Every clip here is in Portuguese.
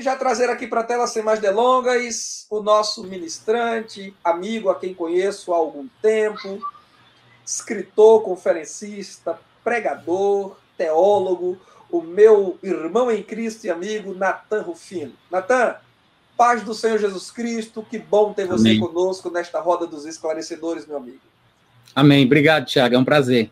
Já trazer aqui para a tela, sem mais delongas, o nosso ministrante, amigo a quem conheço há algum tempo, escritor, conferencista, pregador, teólogo, o meu irmão em Cristo e amigo, Natan Rufino. Natan, paz do Senhor Jesus Cristo, que bom ter você Amém. conosco nesta roda dos esclarecedores, meu amigo. Amém. Obrigado, Tiago. É um prazer.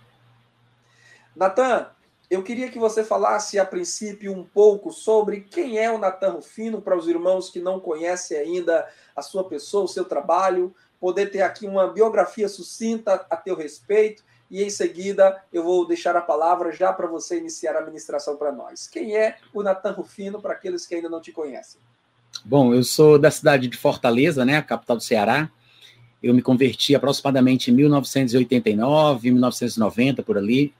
Natan, eu queria que você falasse a princípio um pouco sobre quem é o Natan Rufino, para os irmãos que não conhecem ainda a sua pessoa, o seu trabalho, poder ter aqui uma biografia sucinta a teu respeito, e em seguida eu vou deixar a palavra já para você iniciar a ministração para nós. Quem é o Natan Rufino, para aqueles que ainda não te conhecem? Bom, eu sou da cidade de Fortaleza, né, a capital do Ceará. Eu me converti aproximadamente em 1989, 1990, por ali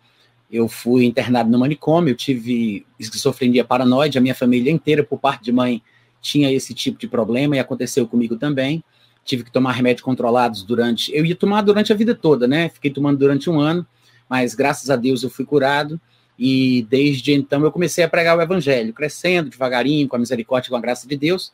eu fui internado no manicômio, eu tive esquizofrenia paranoide, a minha família inteira, por parte de mãe, tinha esse tipo de problema e aconteceu comigo também. Tive que tomar remédios controlados durante. Eu ia tomar durante a vida toda, né? Fiquei tomando durante um ano, mas graças a Deus eu fui curado. E desde então eu comecei a pregar o evangelho, crescendo devagarinho, com a misericórdia e com a graça de Deus.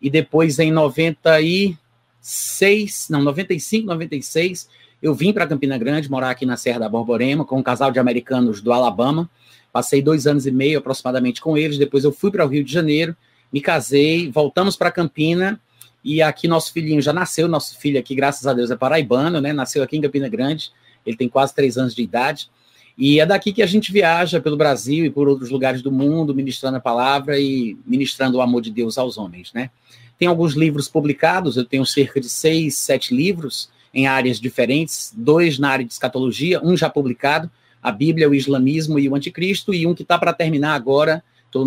E depois, em 96, não, 95, 96, eu vim para Campina Grande, morar aqui na Serra da Borborema, com um casal de americanos do Alabama. Passei dois anos e meio aproximadamente com eles. Depois eu fui para o Rio de Janeiro, me casei, voltamos para Campina. E aqui nosso filhinho já nasceu. Nosso filho aqui, graças a Deus, é paraibano, né? Nasceu aqui em Campina Grande. Ele tem quase três anos de idade. E é daqui que a gente viaja pelo Brasil e por outros lugares do mundo, ministrando a palavra e ministrando o amor de Deus aos homens, né? Tem alguns livros publicados, eu tenho cerca de seis, sete livros em áreas diferentes, dois na área de escatologia, um já publicado, a Bíblia, o Islamismo e o Anticristo, e um que está para terminar agora, estou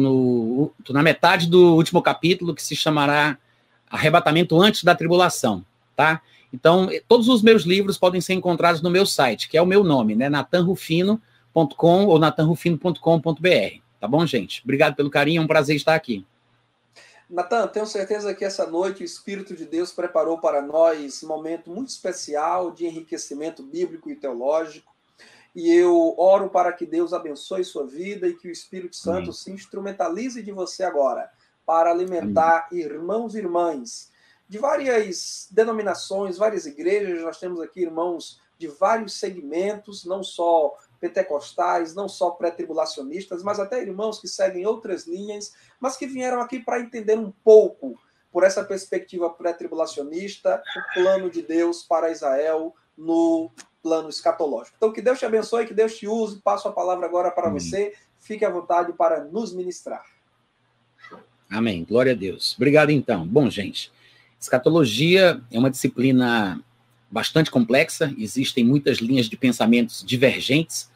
na metade do último capítulo, que se chamará Arrebatamento Antes da Tribulação, tá? Então, todos os meus livros podem ser encontrados no meu site, que é o meu nome, né? natanrufino.com ou natanrufino.com.br, tá bom, gente? Obrigado pelo carinho, é um prazer estar aqui. Natan, tenho certeza que essa noite o Espírito de Deus preparou para nós um momento muito especial de enriquecimento bíblico e teológico. E eu oro para que Deus abençoe sua vida e que o Espírito Santo Amém. se instrumentalize de você agora para alimentar Amém. irmãos e irmãs de várias denominações, várias igrejas. Nós temos aqui irmãos de vários segmentos, não só pentecostais, não só pré-tribulacionistas, mas até irmãos que seguem outras linhas, mas que vieram aqui para entender um pouco, por essa perspectiva pré-tribulacionista, o plano de Deus para Israel no plano escatológico. Então, que Deus te abençoe, que Deus te use. Passo a palavra agora para Amém. você. Fique à vontade para nos ministrar. Amém. Glória a Deus. Obrigado, então. Bom, gente, escatologia é uma disciplina bastante complexa, existem muitas linhas de pensamentos divergentes,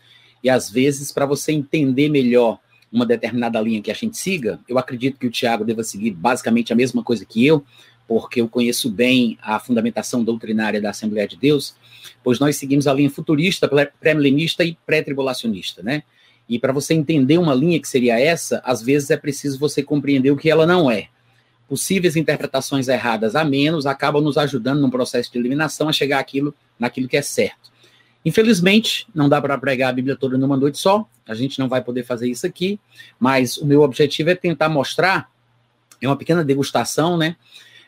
e às vezes, para você entender melhor uma determinada linha que a gente siga, eu acredito que o Tiago deva seguir basicamente a mesma coisa que eu, porque eu conheço bem a fundamentação doutrinária da Assembleia de Deus, pois nós seguimos a linha futurista, pré-milenista e pré-tribulacionista, né? E para você entender uma linha que seria essa, às vezes é preciso você compreender o que ela não é. Possíveis interpretações erradas a menos acabam nos ajudando num processo de eliminação a chegar aquilo, naquilo que é certo. Infelizmente, não dá para pregar a Bíblia toda numa noite só, a gente não vai poder fazer isso aqui, mas o meu objetivo é tentar mostrar, é uma pequena degustação, né?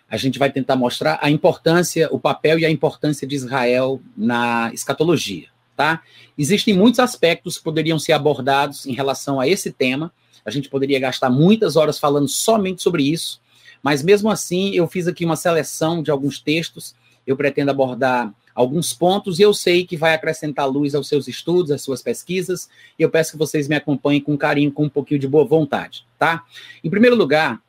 A gente vai tentar mostrar a importância, o papel e a importância de Israel na escatologia, tá? Existem muitos aspectos que poderiam ser abordados em relação a esse tema, a gente poderia gastar muitas horas falando somente sobre isso, mas mesmo assim eu fiz aqui uma seleção de alguns textos, eu pretendo abordar alguns pontos e eu sei que vai acrescentar luz aos seus estudos, às suas pesquisas, e eu peço que vocês me acompanhem com carinho, com um pouquinho de boa vontade, tá? Em primeiro lugar,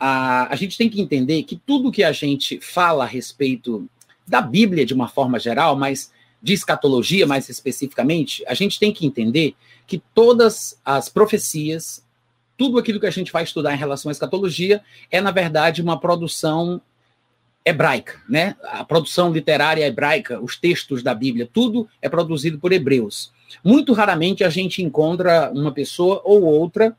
a, a gente tem que entender que tudo que a gente fala a respeito da Bíblia de uma forma geral, mas de escatologia mais especificamente, a gente tem que entender que todas as profecias, tudo aquilo que a gente vai estudar em relação à escatologia é, na verdade, uma produção hebraica, né? A produção literária hebraica, os textos da Bíblia, tudo é produzido por hebreus. Muito raramente a gente encontra uma pessoa ou outra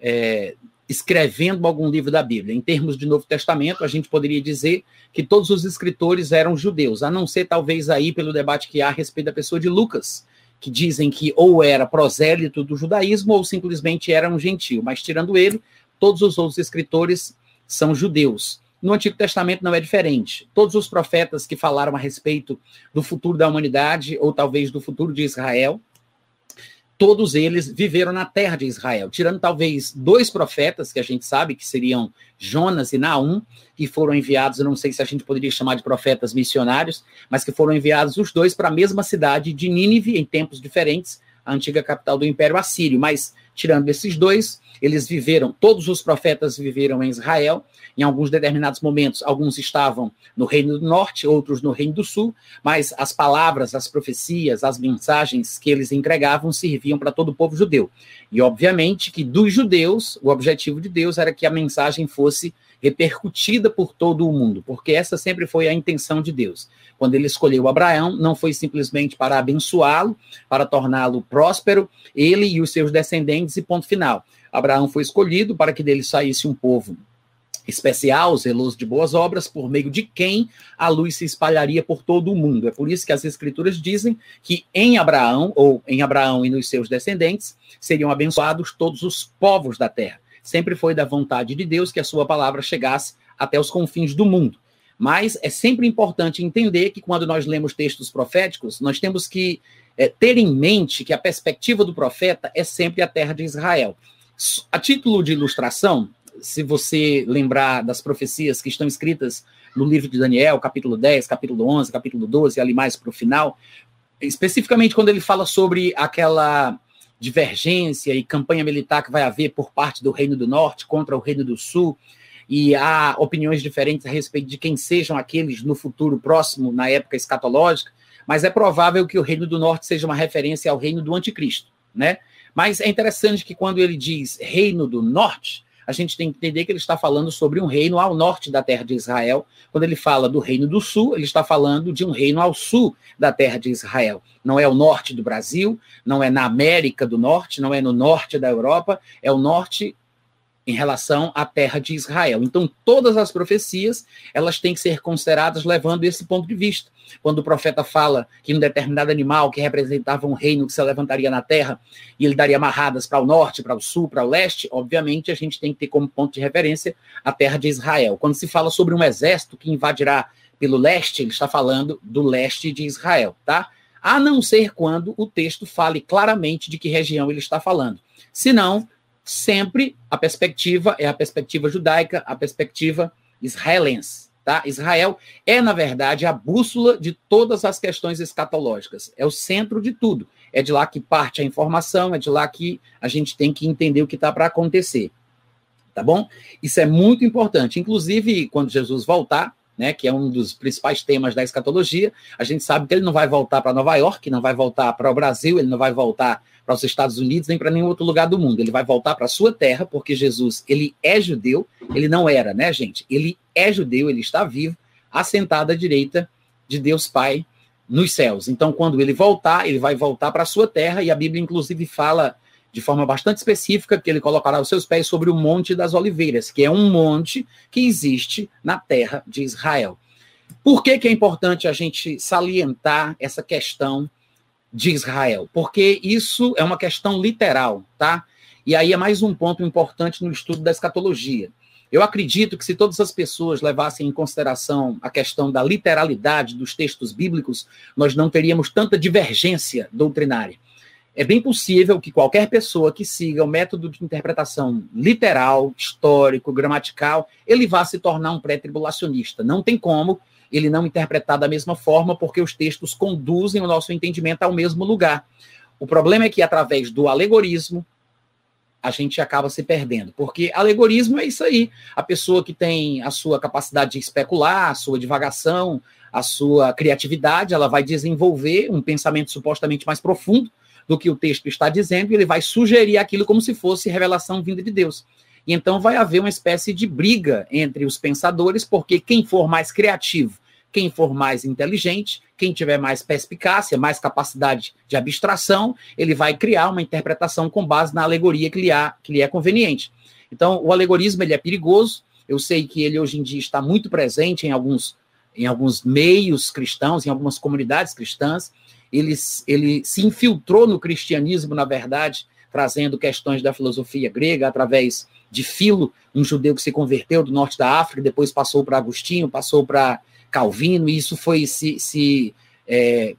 é, escrevendo algum livro da Bíblia. Em termos de Novo Testamento, a gente poderia dizer que todos os escritores eram judeus, a não ser talvez aí pelo debate que há a respeito da pessoa de Lucas, que dizem que ou era prosélito do judaísmo ou simplesmente era um gentil. Mas tirando ele, todos os outros escritores são judeus. No Antigo Testamento não é diferente. Todos os profetas que falaram a respeito do futuro da humanidade, ou talvez do futuro de Israel, todos eles viveram na terra de Israel, tirando talvez dois profetas que a gente sabe que seriam Jonas e Naum, que foram enviados, não sei se a gente poderia chamar de profetas missionários, mas que foram enviados os dois para a mesma cidade de Nínive em tempos diferentes, a antiga capital do Império Assírio, mas tirando esses dois, eles viveram, todos os profetas viveram em Israel, em alguns determinados momentos, alguns estavam no Reino do Norte, outros no Reino do Sul, mas as palavras, as profecias, as mensagens que eles entregavam serviam para todo o povo judeu. E, obviamente, que dos judeus, o objetivo de Deus era que a mensagem fosse repercutida por todo o mundo, porque essa sempre foi a intenção de Deus. Quando ele escolheu Abraão, não foi simplesmente para abençoá-lo, para torná-lo próspero, ele e os seus descendentes, e ponto final. Abraão foi escolhido para que dele saísse um povo especial, zeloso de boas obras, por meio de quem a luz se espalharia por todo o mundo. É por isso que as escrituras dizem que em Abraão, ou em Abraão e nos seus descendentes, seriam abençoados todos os povos da terra. Sempre foi da vontade de Deus que a sua palavra chegasse até os confins do mundo. Mas é sempre importante entender que quando nós lemos textos proféticos, nós temos que é, ter em mente que a perspectiva do profeta é sempre a terra de Israel. A título de ilustração, se você lembrar das profecias que estão escritas no livro de Daniel, capítulo 10, capítulo 11, capítulo 12, ali mais para o final, especificamente quando ele fala sobre aquela divergência e campanha militar que vai haver por parte do Reino do Norte contra o Reino do Sul, e há opiniões diferentes a respeito de quem sejam aqueles no futuro próximo, na época escatológica, mas é provável que o Reino do Norte seja uma referência ao Reino do Anticristo, né? Mas é interessante que quando ele diz Reino do Norte, a gente tem que entender que ele está falando sobre um reino ao norte da terra de Israel. Quando ele fala do reino do sul, ele está falando de um reino ao sul da terra de Israel. Não é o norte do Brasil, não é na América do Norte, não é no norte da Europa, é o norte em relação à terra de Israel. Então, todas as profecias, elas têm que ser consideradas levando esse ponto de vista. Quando o profeta fala que um determinado animal que representava um reino que se levantaria na terra e ele daria amarradas para o norte, para o sul, para o leste, obviamente a gente tem que ter como ponto de referência a terra de Israel. Quando se fala sobre um exército que invadirá pelo leste, ele está falando do leste de Israel, tá? A não ser quando o texto fale claramente de que região ele está falando. Senão, sempre a perspectiva é a perspectiva judaica, a perspectiva israelense. Tá? Israel é, na verdade, a bússola de todas as questões escatológicas, é o centro de tudo. É de lá que parte a informação, é de lá que a gente tem que entender o que está para acontecer. Tá bom? Isso é muito importante. Inclusive, quando Jesus voltar, né, que é um dos principais temas da escatologia, a gente sabe que ele não vai voltar para Nova York, não vai voltar para o Brasil, ele não vai voltar para os Estados Unidos nem para nenhum outro lugar do mundo. Ele vai voltar para a sua terra, porque Jesus, ele é judeu, ele não era, né, gente? Ele é judeu, ele está vivo, assentado à direita de Deus Pai nos céus. Então, quando ele voltar, ele vai voltar para a sua terra, e a Bíblia, inclusive, fala de forma bastante específica que ele colocará os seus pés sobre o Monte das Oliveiras, que é um monte que existe na terra de Israel. Por que, que é importante a gente salientar essa questão de Israel, porque isso é uma questão literal, tá? E aí é mais um ponto importante no estudo da escatologia. Eu acredito que se todas as pessoas levassem em consideração a questão da literalidade dos textos bíblicos, nós não teríamos tanta divergência doutrinária. É bem possível que qualquer pessoa que siga o método de interpretação literal, histórico, gramatical, ele vá se tornar um pré-tribulacionista. Não tem como ele não interpretar da mesma forma, porque os textos conduzem o nosso entendimento ao mesmo lugar. O problema é que, através do alegorismo, a gente acaba se perdendo, porque alegorismo é isso aí. A pessoa que tem a sua capacidade de especular, a sua divagação, a sua criatividade, ela vai desenvolver um pensamento supostamente mais profundo do que o texto está dizendo, e ele vai sugerir aquilo como se fosse revelação vinda de Deus. E então vai haver uma espécie de briga entre os pensadores, porque quem for mais criativo quem for mais inteligente, quem tiver mais perspicácia, mais capacidade de abstração, ele vai criar uma interpretação com base na alegoria que lhe, há, que lhe é conveniente. Então, o alegorismo ele é perigoso. Eu sei que ele hoje em dia está muito presente em alguns, em alguns meios cristãos, em algumas comunidades cristãs. Ele, ele se infiltrou no cristianismo, na verdade, trazendo questões da filosofia grega através de Filo, um judeu que se converteu do norte da África, depois passou para Agostinho, passou para Calvino, e isso foi se, se é,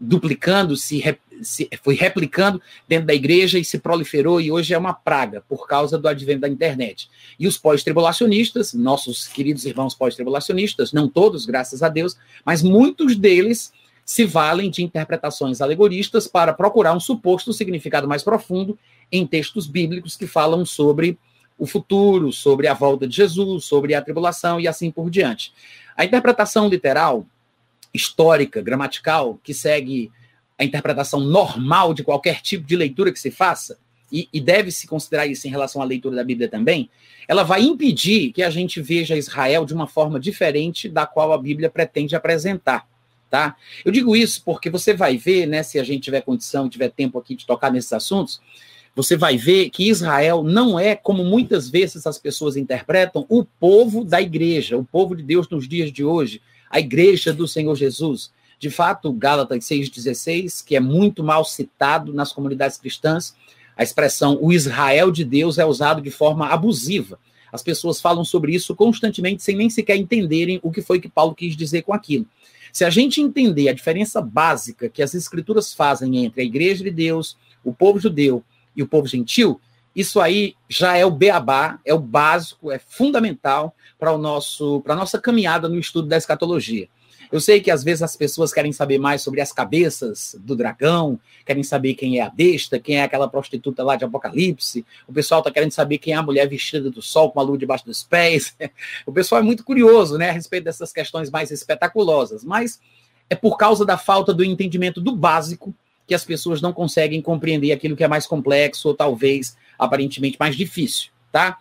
duplicando, se, se, foi replicando dentro da igreja e se proliferou, e hoje é uma praga por causa do advento da internet. E os pós-tribulacionistas, nossos queridos irmãos pós-tribulacionistas, não todos, graças a Deus, mas muitos deles se valem de interpretações alegoristas para procurar um suposto significado mais profundo em textos bíblicos que falam sobre o futuro, sobre a volta de Jesus, sobre a tribulação e assim por diante. A interpretação literal, histórica, gramatical, que segue a interpretação normal de qualquer tipo de leitura que se faça, e, e deve-se considerar isso em relação à leitura da Bíblia também, ela vai impedir que a gente veja Israel de uma forma diferente da qual a Bíblia pretende apresentar. Tá? Eu digo isso porque você vai ver, né, se a gente tiver condição, tiver tempo aqui de tocar nesses assuntos, você vai ver que Israel não é, como muitas vezes as pessoas interpretam, o povo da igreja, o povo de Deus nos dias de hoje, a igreja do Senhor Jesus. De fato, Gálatas 6,16, que é muito mal citado nas comunidades cristãs, a expressão o Israel de Deus é usado de forma abusiva. As pessoas falam sobre isso constantemente sem nem sequer entenderem o que foi que Paulo quis dizer com aquilo. Se a gente entender a diferença básica que as escrituras fazem entre a igreja de Deus, o povo judeu e o povo gentil, isso aí já é o beabá, é o básico, é fundamental para o nosso para a nossa caminhada no estudo da escatologia. Eu sei que às vezes as pessoas querem saber mais sobre as cabeças do dragão, querem saber quem é a besta, quem é aquela prostituta lá de Apocalipse. O pessoal está querendo saber quem é a mulher vestida do sol com a lua debaixo dos pés. O pessoal é muito curioso, né, a respeito dessas questões mais espetaculosas, mas é por causa da falta do entendimento do básico que as pessoas não conseguem compreender aquilo que é mais complexo ou talvez aparentemente mais difícil, tá?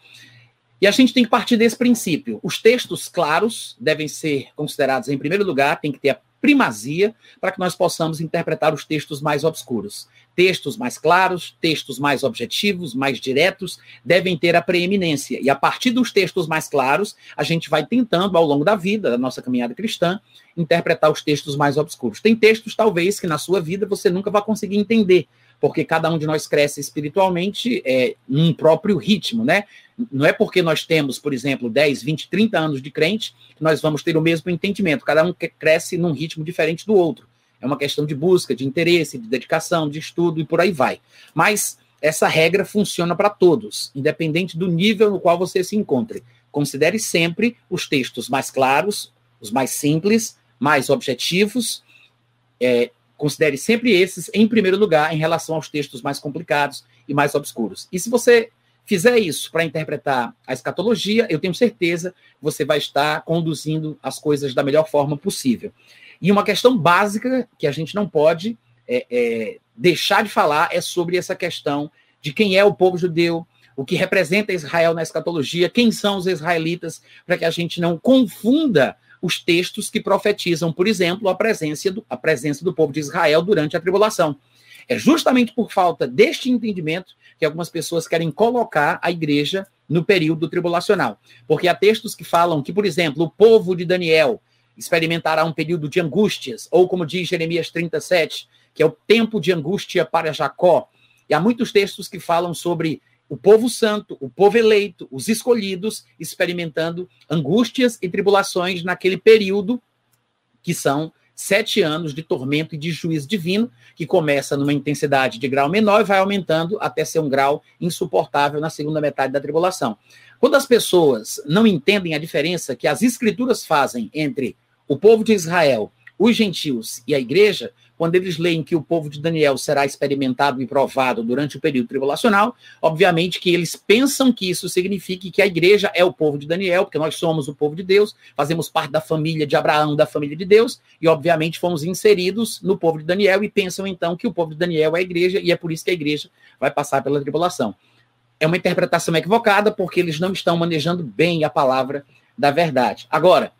E a gente tem que partir desse princípio. Os textos claros devem ser considerados em primeiro lugar, tem que ter a primazia para que nós possamos interpretar os textos mais obscuros. Textos mais claros, textos mais objetivos, mais diretos, devem ter a preeminência. E a partir dos textos mais claros, a gente vai tentando, ao longo da vida, da nossa caminhada cristã, interpretar os textos mais obscuros. Tem textos, talvez, que na sua vida você nunca vai conseguir entender, porque cada um de nós cresce espiritualmente é, num próprio ritmo, né? Não é porque nós temos, por exemplo, 10, 20, 30 anos de crente que nós vamos ter o mesmo entendimento. Cada um cresce num ritmo diferente do outro. É uma questão de busca, de interesse, de dedicação, de estudo e por aí vai. Mas essa regra funciona para todos, independente do nível no qual você se encontre. Considere sempre os textos mais claros, os mais simples, mais objetivos, é, Considere sempre esses em primeiro lugar em relação aos textos mais complicados e mais obscuros. E se você fizer isso para interpretar a escatologia, eu tenho certeza que você vai estar conduzindo as coisas da melhor forma possível. E uma questão básica que a gente não pode é, é, deixar de falar é sobre essa questão de quem é o povo judeu, o que representa Israel na escatologia, quem são os israelitas, para que a gente não confunda os textos que profetizam, por exemplo, a presença, do, a presença do povo de Israel durante a tribulação. É justamente por falta deste entendimento que algumas pessoas querem colocar a igreja no período tribulacional. Porque há textos que falam que, por exemplo, o povo de Daniel experimentará um período de angústias, ou como diz Jeremias 37, que é o tempo de angústia para Jacó. E há muitos textos que falam sobre o povo santo, o povo eleito, os escolhidos, experimentando angústias e tribulações naquele período que são sete anos de tormento e de juízo divino, que começa numa intensidade de grau menor e vai aumentando até ser um grau insuportável na segunda metade da tribulação. Quando as pessoas não entendem a diferença que as escrituras fazem entre o povo de Israel, os gentios e a igreja, quando eles leem que o povo de Daniel será experimentado e provado durante o período tribulacional, obviamente que eles pensam que isso signifique que a igreja é o povo de Daniel, porque nós somos o povo de Deus, fazemos parte da família de Abraão, da família de Deus, e obviamente fomos inseridos no povo de Daniel e pensam então que o povo de Daniel é a igreja e é por isso que a igreja vai passar pela tribulação. É uma interpretação equivocada porque eles não estão manejando bem a palavra da verdade. Agora,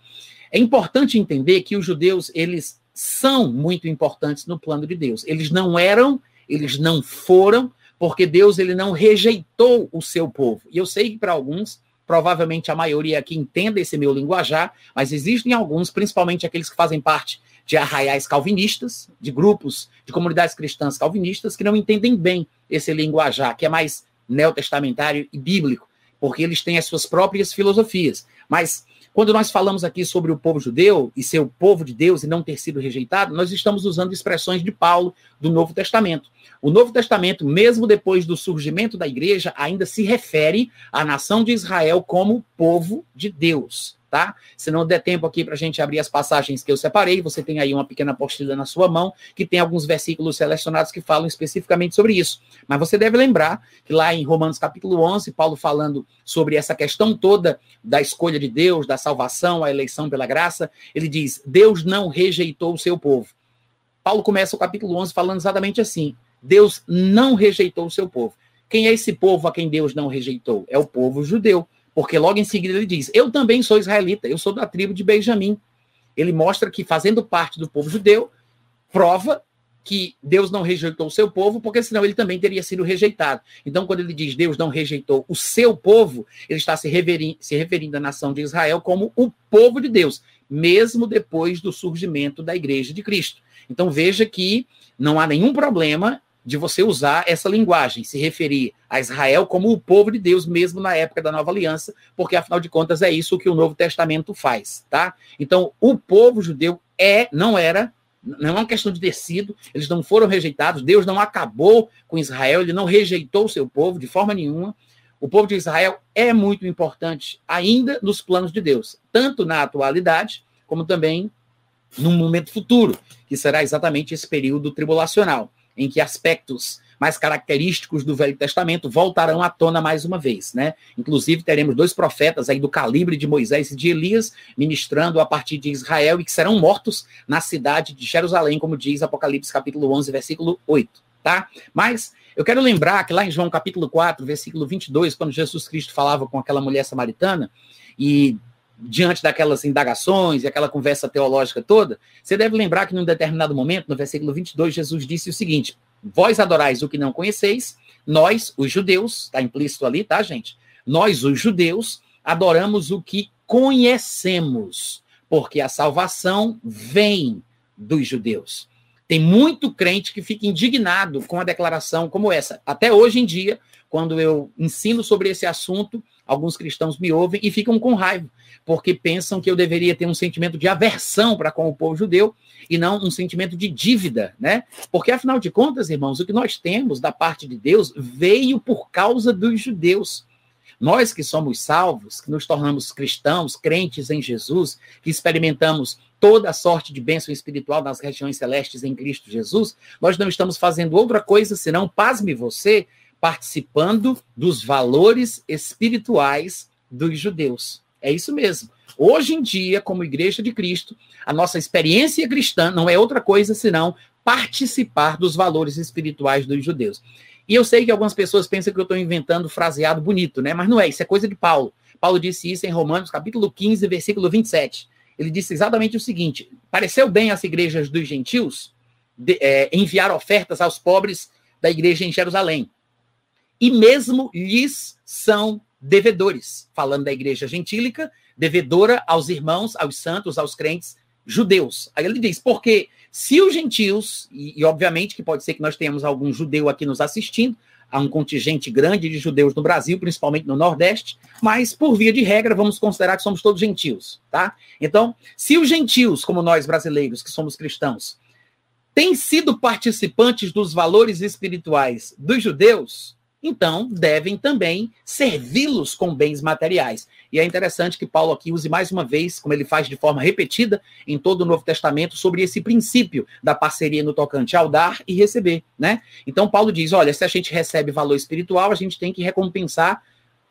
é importante entender que os judeus, eles são muito importantes no plano de Deus. Eles não eram, eles não foram, porque Deus ele não rejeitou o seu povo. E eu sei que para alguns, provavelmente a maioria aqui entenda esse meu linguajar, mas existem alguns, principalmente aqueles que fazem parte de arraiais calvinistas, de grupos, de comunidades cristãs calvinistas, que não entendem bem esse linguajar, que é mais neotestamentário e bíblico porque eles têm as suas próprias filosofias. Mas quando nós falamos aqui sobre o povo judeu e ser o povo de Deus e não ter sido rejeitado, nós estamos usando expressões de Paulo do Novo Testamento. O Novo Testamento, mesmo depois do surgimento da igreja, ainda se refere à nação de Israel como povo de Deus tá? Se não der tempo aqui para a gente abrir as passagens que eu separei, você tem aí uma pequena apostila na sua mão, que tem alguns versículos selecionados que falam especificamente sobre isso. Mas você deve lembrar que lá em Romanos capítulo 11, Paulo falando sobre essa questão toda da escolha de Deus, da salvação, a eleição pela graça, ele diz: Deus não rejeitou o seu povo. Paulo começa o capítulo 11 falando exatamente assim: Deus não rejeitou o seu povo. Quem é esse povo a quem Deus não rejeitou? É o povo judeu. Porque logo em seguida ele diz: Eu também sou israelita, eu sou da tribo de Benjamim. Ele mostra que, fazendo parte do povo judeu, prova que Deus não rejeitou o seu povo, porque senão ele também teria sido rejeitado. Então, quando ele diz Deus não rejeitou o seu povo, ele está se referindo, se referindo à nação de Israel como o povo de Deus, mesmo depois do surgimento da igreja de Cristo. Então, veja que não há nenhum problema de você usar essa linguagem, se referir a Israel como o povo de Deus, mesmo na época da nova aliança, porque afinal de contas é isso que o Novo Testamento faz, tá? Então, o povo judeu é, não era, não é uma questão de ter sido, eles não foram rejeitados, Deus não acabou com Israel, ele não rejeitou o seu povo de forma nenhuma. O povo de Israel é muito importante ainda nos planos de Deus, tanto na atualidade, como também no momento futuro, que será exatamente esse período tribulacional em que aspectos mais característicos do Velho Testamento voltarão à tona mais uma vez, né? Inclusive teremos dois profetas aí do calibre de Moisés e de Elias ministrando a partir de Israel e que serão mortos na cidade de Jerusalém, como diz Apocalipse capítulo 11, versículo 8, tá? Mas eu quero lembrar que lá em João capítulo 4, versículo 22, quando Jesus Cristo falava com aquela mulher samaritana e diante daquelas indagações e aquela conversa teológica toda, você deve lembrar que num determinado momento, no versículo 22, Jesus disse o seguinte: Vós adorais o que não conheceis, nós, os judeus, está implícito ali, tá, gente? Nós, os judeus, adoramos o que conhecemos, porque a salvação vem dos judeus. Tem muito crente que fica indignado com a declaração como essa. Até hoje em dia, quando eu ensino sobre esse assunto, alguns cristãos me ouvem e ficam com raiva, porque pensam que eu deveria ter um sentimento de aversão para com o povo judeu e não um sentimento de dívida, né? Porque afinal de contas, irmãos, o que nós temos da parte de Deus veio por causa dos judeus. Nós que somos salvos, que nos tornamos cristãos, crentes em Jesus, que experimentamos toda a sorte de bênção espiritual nas regiões celestes em Cristo Jesus, nós não estamos fazendo outra coisa senão, pasme você, participando dos valores espirituais dos judeus. É isso mesmo. Hoje em dia, como Igreja de Cristo, a nossa experiência cristã não é outra coisa senão participar dos valores espirituais dos judeus. E eu sei que algumas pessoas pensam que eu estou inventando fraseado bonito, né? Mas não é, isso é coisa de Paulo. Paulo disse isso em Romanos, capítulo 15, versículo 27. Ele disse exatamente o seguinte: pareceu bem às igrejas dos gentios de, é, enviar ofertas aos pobres da igreja em Jerusalém e mesmo lhes são devedores, falando da igreja gentílica, devedora aos irmãos, aos santos, aos crentes judeus. Aí ele diz, porque se os gentios, e, e, obviamente que pode ser que nós tenhamos algum judeu aqui nos assistindo, há um contingente grande de judeus no Brasil, principalmente no Nordeste, mas por via de regra vamos considerar que somos todos gentios, tá? Então, se os gentios, como nós brasileiros que somos cristãos, têm sido participantes dos valores espirituais dos judeus, então devem também servi-los com bens materiais. E é interessante que Paulo aqui use mais uma vez, como ele faz de forma repetida em todo o Novo Testamento, sobre esse princípio da parceria no tocante ao dar e receber, né? Então Paulo diz, olha, se a gente recebe valor espiritual, a gente tem que recompensar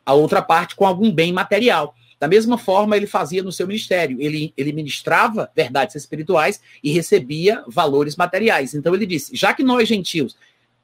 a outra parte com algum bem material. Da mesma forma, ele fazia no seu ministério. Ele, ele ministrava verdades espirituais e recebia valores materiais. Então ele disse: já que nós gentios,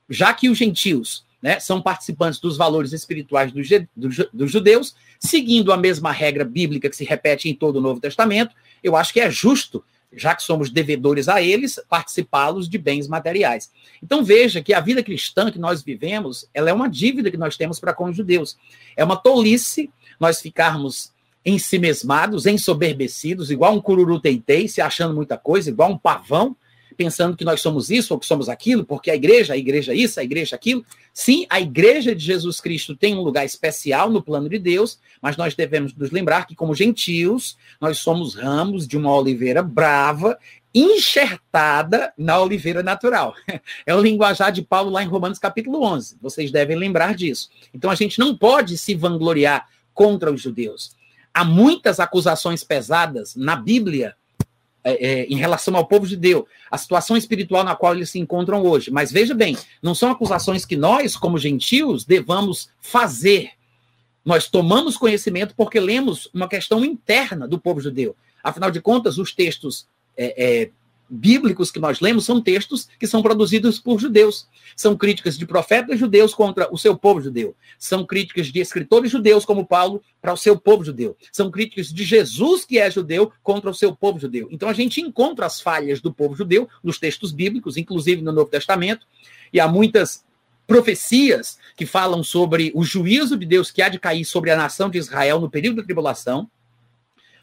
já que os gentios né, são participantes dos valores espirituais dos, judeus, seguindo a mesma regra bíblica que se repete em todo o Novo Testamento, eu acho que é justo, já que somos devedores a eles, participá-los de bens materiais. Então veja que a vida cristã que nós vivemos, ela é uma dívida que nós temos para com os judeus. É uma tolice nós ficarmos ensimesmados, ensoberbecidos, igual um cururu teitei, se achando muita coisa, igual um pavão, pensando que nós somos isso ou que somos aquilo, porque a igreja, a igreja isso, a igreja aquilo. Sim, a igreja de Jesus Cristo tem um lugar especial no plano de Deus, mas nós devemos nos lembrar que, como gentios, nós somos ramos de uma oliveira brava, enxertada na oliveira natural. É o linguajar de Paulo lá em Romanos capítulo 11. Vocês devem lembrar disso. Então a gente não pode se vangloriar contra os judeus. Há muitas acusações pesadas na Bíblia é, é, em relação ao povo judeu, a situação espiritual na qual eles se encontram hoje. Mas veja bem, não são acusações que nós, como gentios, devamos fazer. Nós tomamos conhecimento porque lemos uma questão interna do povo judeu. Afinal de contas, os textos é, é bíblicos que nós lemos são textos que são produzidos por judeus. São críticas de profetas judeus contra o seu povo judeu. São críticas de escritores judeus, como Paulo, para o seu povo judeu. São críticas de Jesus, que é judeu, contra o seu povo judeu. Então a gente encontra as falhas do povo judeu nos textos bíblicos, inclusive no Novo Testamento, e há muitas profecias que falam sobre o juízo de Deus que há de cair sobre a nação de Israel no período da tribulação.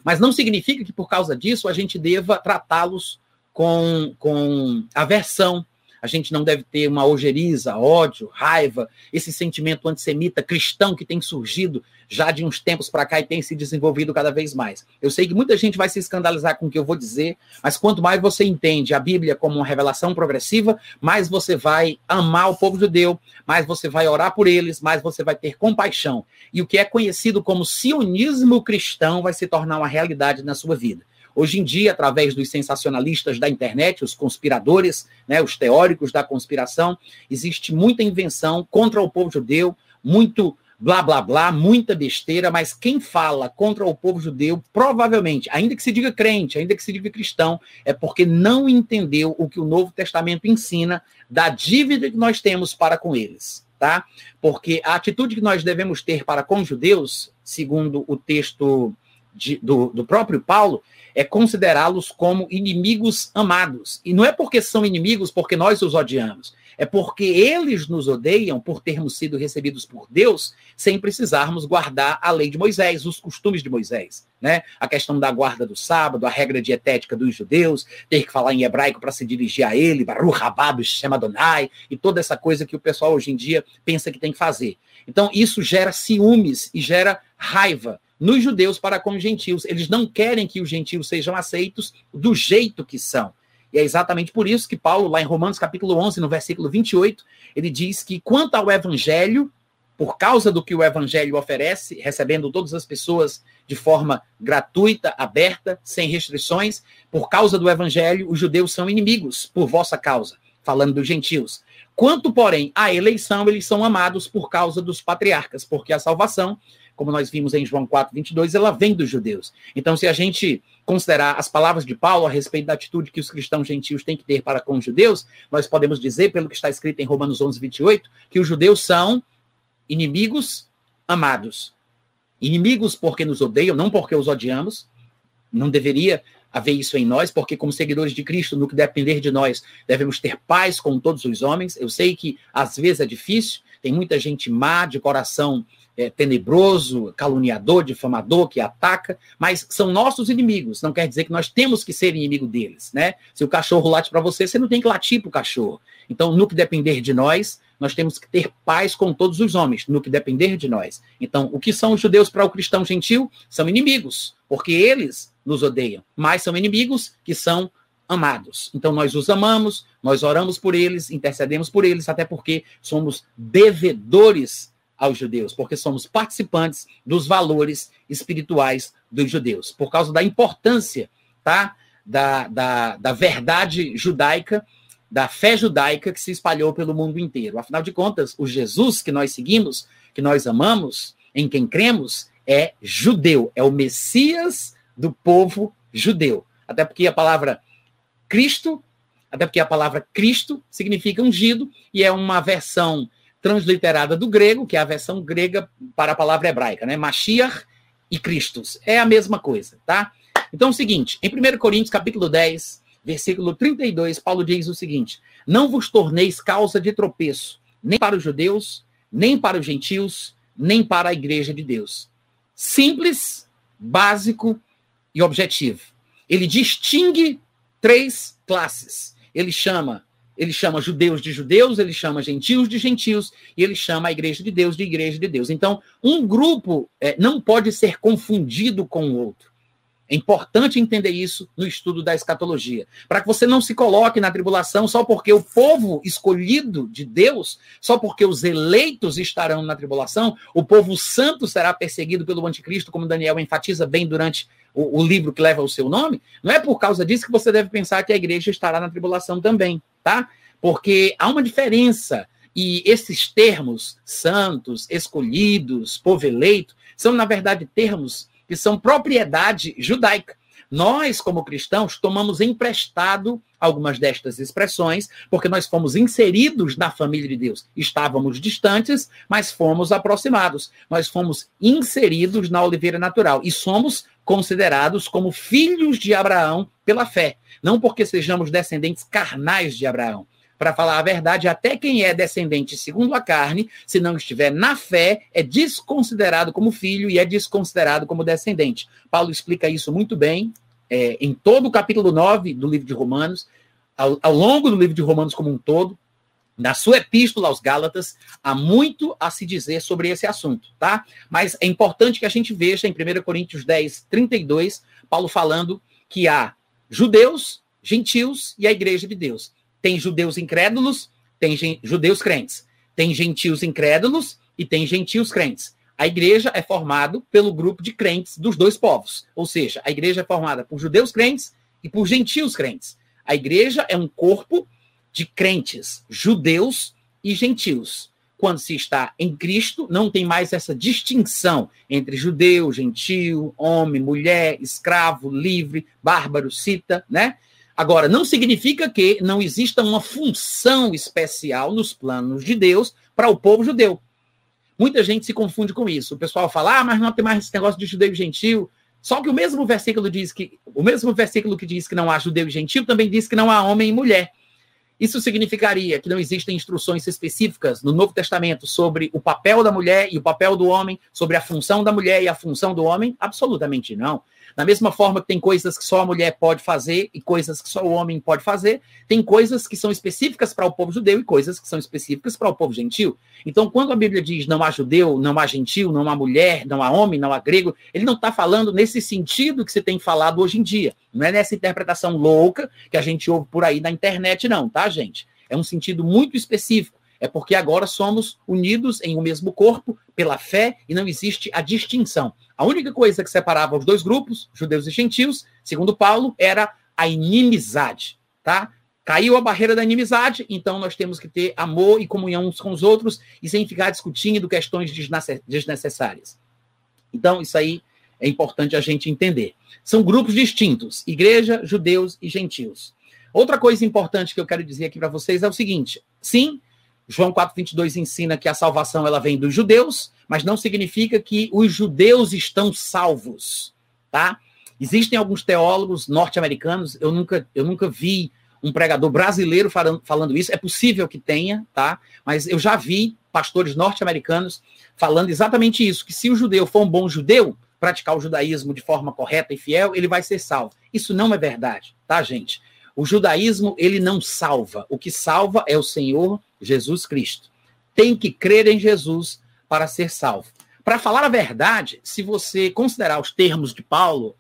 Mas não significa que por causa disso a gente deva tratá-los com, com aversão. A gente não deve ter uma ojeriza, ódio, raiva, esse sentimento antissemita cristão que tem surgido já de uns tempos para cá e tem se desenvolvido cada vez mais. Eu sei que muita gente vai se escandalizar com o que eu vou dizer, mas quanto mais você entende a Bíblia como uma revelação progressiva, mais você vai amar o povo judeu, mais você vai orar por eles, mais você vai ter compaixão. E o que é conhecido como sionismo cristão vai se tornar uma realidade na sua vida. Hoje em dia, através dos sensacionalistas da internet, os conspiradores, né, os teóricos da conspiração, existe muita invenção contra o povo judeu, muito blá blá blá, muita besteira, mas quem fala contra o povo judeu, provavelmente, ainda que se diga crente, ainda que se diga cristão, é porque não entendeu o que o Novo Testamento ensina da dívida que nós temos para com eles, tá? Porque a atitude que nós devemos ter para com os judeus, segundo o texto de, do, do próprio Paulo, é considerá-los como inimigos amados. E não é porque são inimigos porque nós os odiamos, é porque eles nos odeiam por termos sido recebidos por Deus sem precisarmos guardar a lei de Moisés, os costumes de Moisés. Né? A questão da guarda do sábado, a regra dietética dos judeus, ter que falar em hebraico para se dirigir a ele, Baruch Rabab, Shema Donai, e toda essa coisa que o pessoal hoje em dia pensa que tem que fazer. Então, isso gera ciúmes e gera raiva nos judeus para com os gentios. Eles não querem que os gentios sejam aceitos do jeito que são. E é exatamente por isso que Paulo, lá em Romanos capítulo 11, no versículo 28, ele diz que quanto ao evangelho, por causa do que o evangelho oferece, recebendo todas as pessoas de forma gratuita, aberta, sem restrições, por causa do evangelho, os judeus são inimigos por vossa causa, falando dos gentios. Quanto, porém, à eleição, eles são amados por causa dos patriarcas, porque a salvação como nós vimos em João 4, 22, ela vem dos judeus. Então, se a gente considerar as palavras de Paulo a respeito da atitude que os cristãos gentios têm que ter para com os judeus, nós podemos dizer, pelo que está escrito em Romanos 11, 28, que os judeus são inimigos amados. Inimigos porque nos odeiam, não porque os odiamos. Não deveria haver isso em nós, porque, como seguidores de Cristo, no que depender de nós, devemos ter paz com todos os homens. Eu sei que às vezes é difícil, tem muita gente má, de coração é, tenebroso, caluniador, difamador, que ataca, mas são nossos inimigos. Não quer dizer que nós temos que ser inimigo deles, né? Se o cachorro late para você, você não tem que latir para o cachorro. Então, no que depender de nós, nós temos que ter paz com todos os homens, no que depender de nós. Então, o que são os judeus para o cristão gentil? São inimigos, porque eles nos odeiam, mas são inimigos que são amados. Então, nós os amamos, nós oramos por eles, intercedemos por eles, até porque somos devedores aos judeus, porque somos participantes dos valores espirituais dos judeus, por causa da importância tá, da, da, da verdade judaica, da fé judaica que se espalhou pelo mundo inteiro. Afinal de contas, o Jesus que nós seguimos, que nós amamos, em quem cremos, é judeu, é o Messias do povo judeu. Até porque a palavra Cristo, até porque a palavra Cristo significa ungido e é uma versão transliterada do grego, que é a versão grega para a palavra hebraica, né? Mashiach e Christus. É a mesma coisa, tá? Então é o seguinte, em 1 Coríntios capítulo 10, versículo 32, Paulo diz o seguinte: Não vos torneis causa de tropeço, nem para os judeus, nem para os gentios, nem para a igreja de Deus. Simples, básico e objetivo. Ele distingue três classes. ele chama ele chama judeus de judeus, ele chama gentios de gentios, e ele chama a igreja de Deus de igreja de Deus. Então, um grupo é, não pode ser confundido com o outro. É importante entender isso no estudo da escatologia, para que você não se coloque na tribulação só porque o povo escolhido de Deus, só porque os eleitos estarão na tribulação, o povo santo será perseguido pelo anticristo, como Daniel enfatiza bem durante o, o livro que leva o seu nome. Não é por causa disso que você deve pensar que a igreja estará na tribulação também, tá? Porque há uma diferença e esses termos santos, escolhidos, povo eleito, são na verdade termos que são propriedade judaica. Nós, como cristãos, tomamos emprestado algumas destas expressões, porque nós fomos inseridos na família de Deus. Estávamos distantes, mas fomos aproximados. Nós fomos inseridos na oliveira natural e somos considerados como filhos de Abraão pela fé, não porque sejamos descendentes carnais de Abraão, para falar a verdade, até quem é descendente segundo a carne, se não estiver na fé, é desconsiderado como filho e é desconsiderado como descendente. Paulo explica isso muito bem é, em todo o capítulo 9 do livro de Romanos, ao, ao longo do livro de Romanos como um todo, na sua epístola aos Gálatas, há muito a se dizer sobre esse assunto, tá? Mas é importante que a gente veja em 1 Coríntios 10, 32, Paulo falando que há judeus, gentios e a igreja de Deus. Tem judeus incrédulos, tem judeus crentes. Tem gentios incrédulos e tem gentios crentes. A igreja é formada pelo grupo de crentes dos dois povos. Ou seja, a igreja é formada por judeus crentes e por gentios crentes. A igreja é um corpo de crentes, judeus e gentios. Quando se está em Cristo, não tem mais essa distinção entre judeu, gentio, homem, mulher, escravo, livre, bárbaro, cita, né? Agora, não significa que não exista uma função especial nos planos de Deus para o povo judeu. Muita gente se confunde com isso. O pessoal fala, ah, mas não tem mais esse negócio de judeu e gentil. Só que o mesmo versículo diz que o mesmo versículo que diz que não há judeu e gentil também diz que não há homem e mulher. Isso significaria que não existem instruções específicas no Novo Testamento sobre o papel da mulher e o papel do homem, sobre a função da mulher e a função do homem? Absolutamente não. Da mesma forma que tem coisas que só a mulher pode fazer e coisas que só o homem pode fazer, tem coisas que são específicas para o povo judeu e coisas que são específicas para o povo gentil. Então, quando a Bíblia diz não há judeu, não há gentil, não há mulher, não há homem, não há grego, ele não está falando nesse sentido que se tem falado hoje em dia. Não é nessa interpretação louca que a gente ouve por aí na internet, não, tá, gente? É um sentido muito específico. É porque agora somos unidos em um mesmo corpo pela fé e não existe a distinção. A única coisa que separava os dois grupos, judeus e gentios, segundo Paulo, era a inimizade, tá? Caiu a barreira da inimizade, então nós temos que ter amor e comunhão uns com os outros e sem ficar discutindo questões desnecessárias. Então, isso aí é importante a gente entender. São grupos distintos: igreja, judeus e gentios. Outra coisa importante que eu quero dizer aqui para vocês é o seguinte: sim, João 4:22 ensina que a salvação ela vem dos judeus, mas não significa que os judeus estão salvos, tá? Existem alguns teólogos norte-americanos, eu nunca, eu nunca vi um pregador brasileiro falando, falando isso, é possível que tenha, tá? Mas eu já vi pastores norte-americanos falando exatamente isso, que se o judeu for um bom judeu, praticar o judaísmo de forma correta e fiel, ele vai ser salvo. Isso não é verdade, tá, gente? O judaísmo, ele não salva. O que salva é o Senhor Jesus Cristo. Tem que crer em Jesus para ser salvo. Para falar a verdade, se você considerar os termos de Paulo,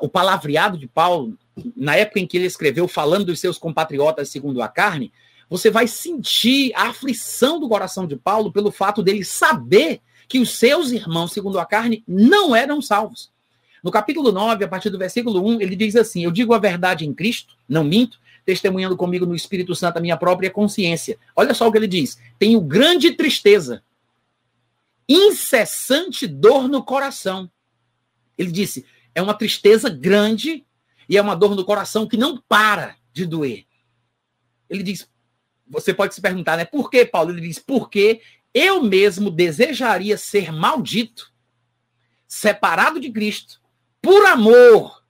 o palavreado de Paulo, na época em que ele escreveu falando dos seus compatriotas segundo a carne, você vai sentir a aflição do coração de Paulo pelo fato dele saber que os seus irmãos segundo a carne não eram salvos. No capítulo 9, a partir do versículo 1, ele diz assim: Eu digo a verdade em Cristo, não minto, testemunhando comigo no Espírito Santo a minha própria consciência. Olha só o que ele diz: Tenho grande tristeza, incessante dor no coração. Ele disse: É uma tristeza grande e é uma dor no coração que não para de doer. Ele diz: Você pode se perguntar, né? Por que, Paulo? Ele diz: Porque eu mesmo desejaria ser maldito, separado de Cristo por amor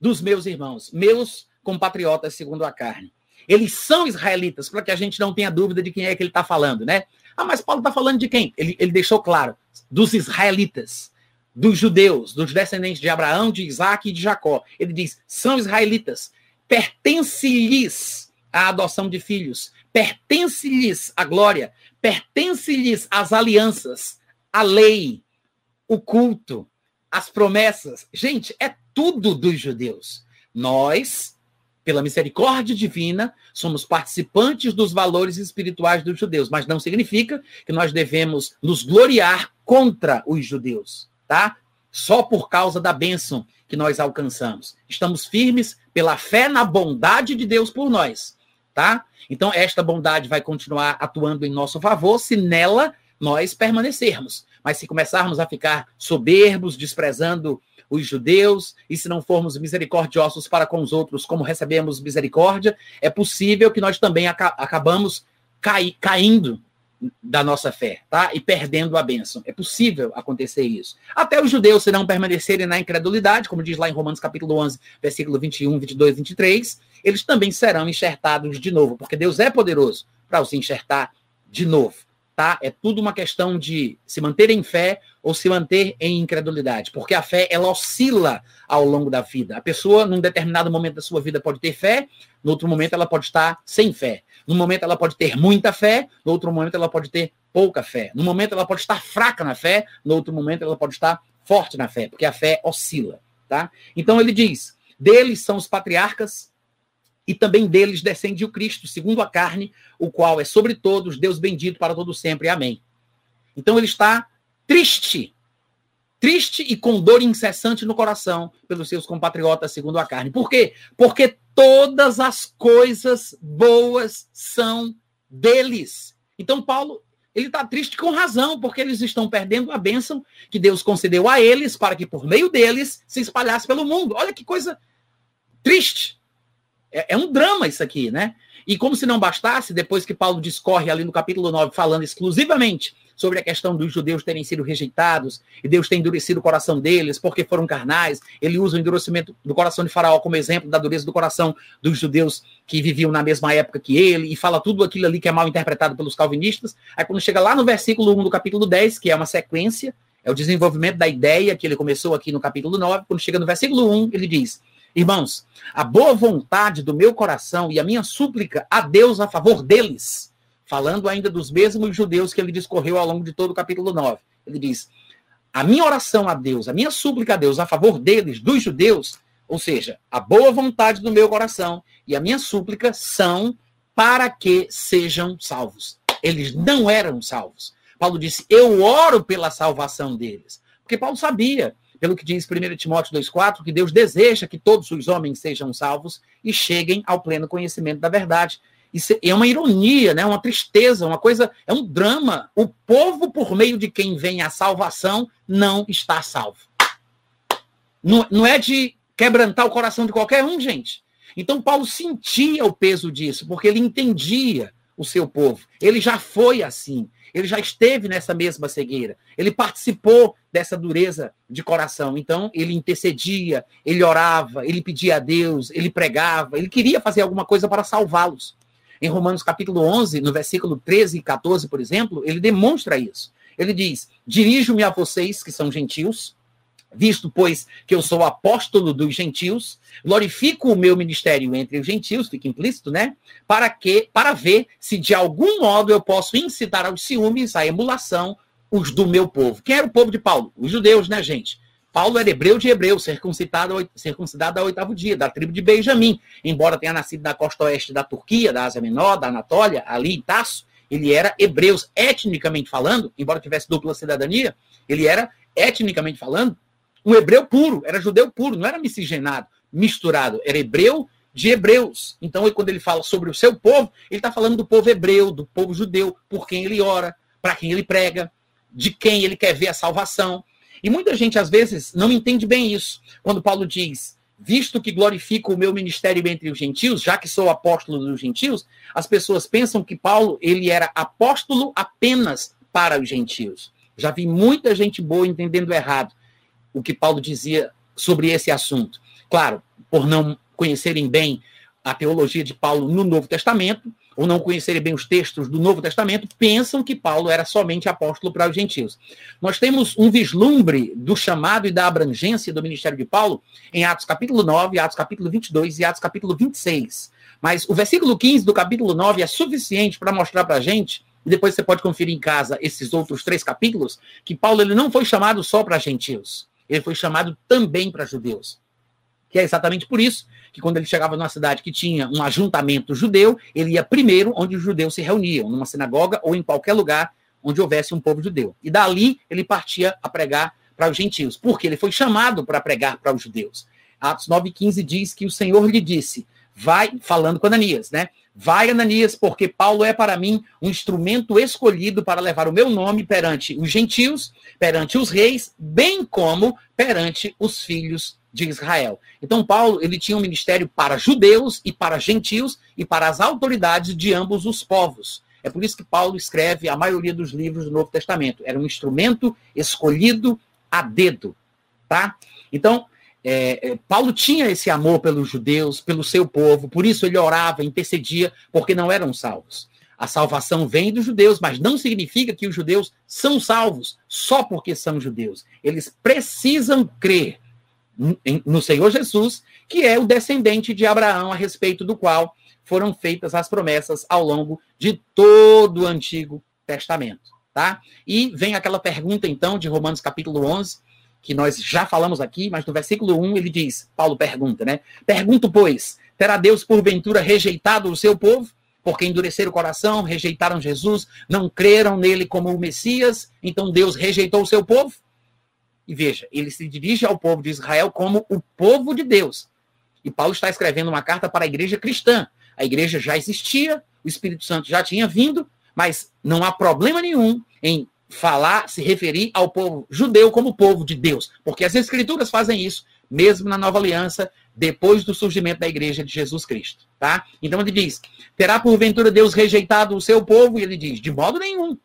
dos meus irmãos, meus compatriotas segundo a carne. Eles são israelitas, para que a gente não tenha dúvida de quem é que ele está falando, né? Ah, mas Paulo está falando de quem? Ele, ele deixou claro: dos israelitas, dos judeus, dos descendentes de Abraão, de Isaac e de Jacó. Ele diz: são israelitas, pertence-lhes a adoção de filhos, pertence-lhes a glória, pertence-lhes as alianças, a lei, o culto, as promessas. Gente, é tudo dos judeus. Nós, pela misericórdia divina, somos participantes dos valores espirituais dos judeus, mas não significa que nós devemos nos gloriar contra os judeus, tá? Só por causa da bênção que nós alcançamos. Estamos firmes pela fé na bondade de Deus por nós, tá? Então, esta bondade vai continuar atuando em nosso favor se nela nós permanecermos. Mas se começarmos a ficar soberbos, desprezando os judeus, e se não formos misericordiosos para com os outros, como recebemos misericórdia, é possível que nós também aca acabamos cai caindo da nossa fé, tá? E perdendo a bênção. É possível acontecer isso. Até os judeus, se não permanecerem na incredulidade, como diz lá em Romanos capítulo 11, versículo 21, 22, 23, eles também serão enxertados de novo, porque Deus é poderoso para os enxertar de novo tá? É tudo uma questão de se manter em fé ou se manter em incredulidade, porque a fé ela oscila ao longo da vida. A pessoa, num determinado momento da sua vida, pode ter fé, no outro momento ela pode estar sem fé. No momento ela pode ter muita fé, no outro momento ela pode ter pouca fé. No momento ela pode estar fraca na fé, no outro momento ela pode estar forte na fé, porque a fé oscila, tá? Então ele diz: deles são os patriarcas, e também deles descende o Cristo, segundo a carne, o qual é sobre todos, Deus bendito para todo sempre. Amém. Então ele está triste, triste e com dor incessante no coração pelos seus compatriotas segundo a carne. Por quê? Porque todas as coisas boas são deles. Então Paulo, ele está triste com razão, porque eles estão perdendo a bênção que Deus concedeu a eles para que por meio deles se espalhasse pelo mundo. Olha que coisa triste. É, é, um drama isso aqui, né? E como se não bastasse, depois que Paulo discorre ali no capítulo 9, falando exclusivamente sobre a questão dos judeus terem sido rejeitados e Deus ter endurecido o coração deles porque foram carnais, ele usa o endurecimento do coração de Faraó como exemplo da dureza do coração dos judeus que viviam na mesma época que ele e fala tudo aquilo ali que é mal interpretado pelos calvinistas. Aí quando chega lá no versículo 1 do capítulo 10, que é uma sequência, é o desenvolvimento da ideia que ele começou aqui no capítulo 9, quando chega no versículo 1, ele diz: Irmãos, a boa vontade do meu coração e a minha súplica a Deus a favor deles, falando ainda dos mesmos judeus que ele discorreu ao longo de todo o capítulo 9. Ele diz: a minha oração a Deus, a minha súplica a Deus a favor deles, dos judeus, ou seja, a boa vontade do meu coração e a minha súplica são para que sejam salvos. Eles não eram salvos. Paulo disse: Eu oro pela salvação deles. Porque Paulo sabia pelo que diz 1 Timóteo 2,4, que Deus deseja que todos os homens sejam salvos e cheguem ao pleno conhecimento da verdade. Isso é uma ironia, né? uma tristeza, uma coisa, é um drama. O povo, por meio de quem vem a salvação, não está salvo. Não, não é de quebrantar o coração de qualquer um, gente. Então, Paulo sentia o peso disso, porque ele entendia o seu povo. Ele já foi assim. Ele já esteve nessa mesma cegueira. Ele participou dessa dureza de coração. Então, ele intercedia, ele orava, ele pedia a Deus, ele pregava, ele queria fazer alguma coisa para salvá-los. Em Romanos capítulo 11, no versículo 13 e 14, por exemplo, ele demonstra isso. Ele diz: Dirijo-me a vocês que são gentios, visto, pois, que eu sou apóstolo dos gentios, glorifico o meu ministério entre os gentios, fica implícito, né? Para que, para ver se de algum modo eu posso incitar aos ciúmes, à emulação, os do meu povo. Quem era o povo de Paulo? Os judeus, né, gente? Paulo era hebreu de hebreu, circuncidado, circuncidado ao oitavo dia, da tribo de Benjamim. Embora tenha nascido na costa oeste da Turquia, da Ásia Menor, da Anatólia, ali em Tasso, ele era hebreu, etnicamente falando, embora tivesse dupla cidadania, ele era, etnicamente falando, um hebreu puro, era judeu puro, não era miscigenado, misturado, era hebreu de hebreus. Então, quando ele fala sobre o seu povo, ele está falando do povo hebreu, do povo judeu, por quem ele ora, para quem ele prega, de quem ele quer ver a salvação. E muita gente, às vezes, não entende bem isso. Quando Paulo diz, visto que glorifico o meu ministério entre os gentios, já que sou apóstolo dos gentios, as pessoas pensam que Paulo ele era apóstolo apenas para os gentios. Já vi muita gente boa entendendo errado o que Paulo dizia sobre esse assunto. Claro, por não conhecerem bem a teologia de Paulo no Novo Testamento, ou não conhecerem bem os textos do Novo Testamento, pensam que Paulo era somente apóstolo para os gentios. Nós temos um vislumbre do chamado e da abrangência do ministério de Paulo em Atos capítulo 9, Atos capítulo 22 e Atos capítulo 26. Mas o versículo 15 do capítulo 9 é suficiente para mostrar para a gente, e depois você pode conferir em casa esses outros três capítulos, que Paulo ele não foi chamado só para gentios, ele foi chamado também para judeus. Que é exatamente por isso que quando ele chegava numa cidade que tinha um ajuntamento judeu, ele ia primeiro onde os judeus se reuniam, numa sinagoga ou em qualquer lugar onde houvesse um povo judeu. E dali ele partia a pregar para os gentios, porque ele foi chamado para pregar para os judeus. Atos 9,15 diz que o Senhor lhe disse: vai, falando com Ananias, né? Vai, Ananias, porque Paulo é para mim um instrumento escolhido para levar o meu nome perante os gentios, perante os reis, bem como perante os filhos de Israel. Então, Paulo ele tinha um ministério para judeus e para gentios e para as autoridades de ambos os povos. É por isso que Paulo escreve a maioria dos livros do Novo Testamento. Era um instrumento escolhido a dedo, tá? Então, é, é, Paulo tinha esse amor pelos judeus, pelo seu povo, por isso ele orava, intercedia, porque não eram salvos. A salvação vem dos judeus, mas não significa que os judeus são salvos só porque são judeus. Eles precisam crer no Senhor Jesus, que é o descendente de Abraão, a respeito do qual foram feitas as promessas ao longo de todo o Antigo Testamento. Tá? E vem aquela pergunta, então, de Romanos capítulo 11, que nós já falamos aqui, mas no versículo 1 ele diz, Paulo pergunta, né? Pergunto, pois, terá Deus porventura rejeitado o seu povo? Porque endureceram o coração, rejeitaram Jesus, não creram nele como o Messias, então Deus rejeitou o seu povo? E veja, ele se dirige ao povo de Israel como o povo de Deus. E Paulo está escrevendo uma carta para a igreja cristã. A igreja já existia, o Espírito Santo já tinha vindo, mas não há problema nenhum em falar, se referir ao povo judeu como povo de Deus, porque as escrituras fazem isso, mesmo na nova aliança, depois do surgimento da igreja de Jesus Cristo, tá? Então ele diz: "Terá porventura Deus rejeitado o seu povo?" E ele diz: "De modo nenhum.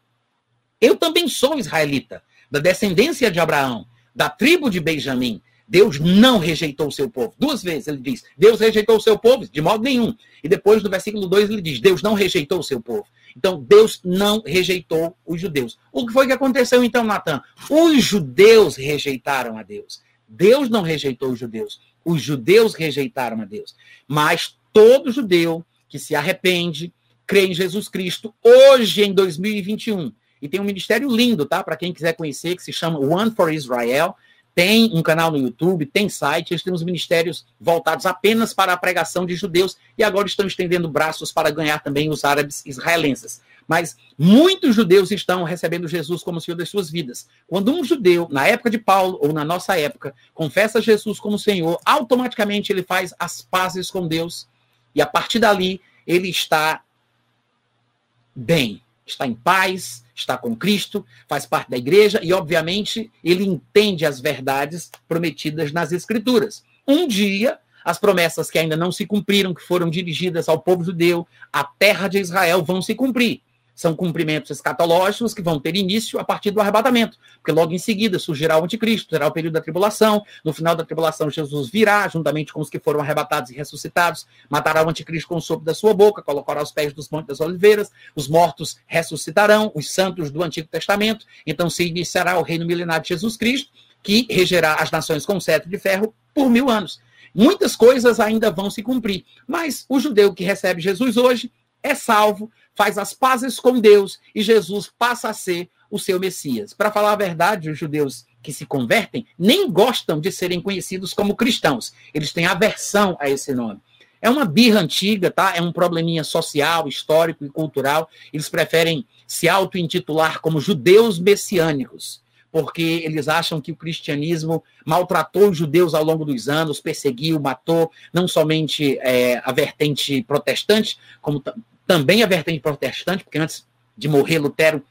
Eu também sou israelita, da descendência de Abraão, da tribo de Benjamim. Deus não rejeitou o seu povo. Duas vezes ele diz: Deus rejeitou o seu povo? De modo nenhum. E depois, no versículo 2, ele diz: Deus não rejeitou o seu povo. Então, Deus não rejeitou os judeus. O que foi que aconteceu então, Natan? Os judeus rejeitaram a Deus. Deus não rejeitou os judeus. Os judeus rejeitaram a Deus. Mas todo judeu que se arrepende, crê em Jesus Cristo, hoje em 2021, e tem um ministério lindo, tá? Para quem quiser conhecer, que se chama One for Israel. Tem um canal no YouTube, tem site, eles têm uns ministérios voltados apenas para a pregação de judeus e agora estão estendendo braços para ganhar também os árabes israelenses. Mas muitos judeus estão recebendo Jesus como Senhor das suas vidas. Quando um judeu, na época de Paulo ou na nossa época, confessa Jesus como Senhor, automaticamente ele faz as pazes com Deus e a partir dali ele está bem, está em paz, está com Cristo, faz parte da igreja e, obviamente, ele entende as verdades prometidas nas Escrituras. Um dia, as promessas que ainda não se cumpriram, que foram dirigidas ao povo judeu, à terra de Israel, vão se cumprir são cumprimentos escatológicos que vão ter início a partir do arrebatamento, porque logo em seguida surgirá o anticristo, será o período da tribulação, no final da tribulação Jesus virá, juntamente com os que foram arrebatados e ressuscitados, matará o anticristo com o sopro da sua boca, colocará os pés dos montes das oliveiras, os mortos ressuscitarão, os santos do Antigo Testamento, então se iniciará o reino milenar de Jesus Cristo, que regerá as nações com cetro de ferro por mil anos. Muitas coisas ainda vão se cumprir, mas o judeu que recebe Jesus hoje é salvo, faz as pazes com Deus e Jesus passa a ser o seu Messias. Para falar a verdade, os judeus que se convertem nem gostam de serem conhecidos como cristãos. Eles têm aversão a esse nome. É uma birra antiga, tá? É um probleminha social, histórico e cultural. Eles preferem se auto-intitular como judeus messiânicos, porque eles acham que o cristianismo maltratou os judeus ao longo dos anos, perseguiu, matou não somente é, a vertente protestante, como também a vertente protestante, porque antes de morrer, Lutero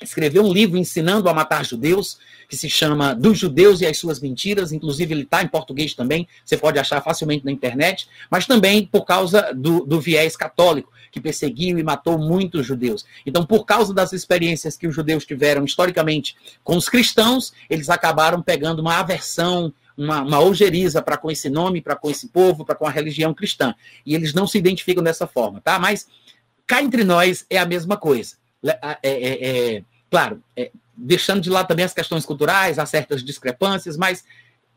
escreveu um livro ensinando a matar judeus, que se chama Dos Judeus e as Suas Mentiras, inclusive ele está em português também, você pode achar facilmente na internet, mas também por causa do, do viés católico, que perseguiu e matou muitos judeus. Então, por causa das experiências que os judeus tiveram historicamente com os cristãos, eles acabaram pegando uma aversão uma, uma ojeriza para com esse nome, para com esse povo, para com a religião cristã. E eles não se identificam dessa forma, tá? Mas cá entre nós é a mesma coisa. É, é, é, claro, é, deixando de lado também as questões culturais, há certas discrepâncias, mas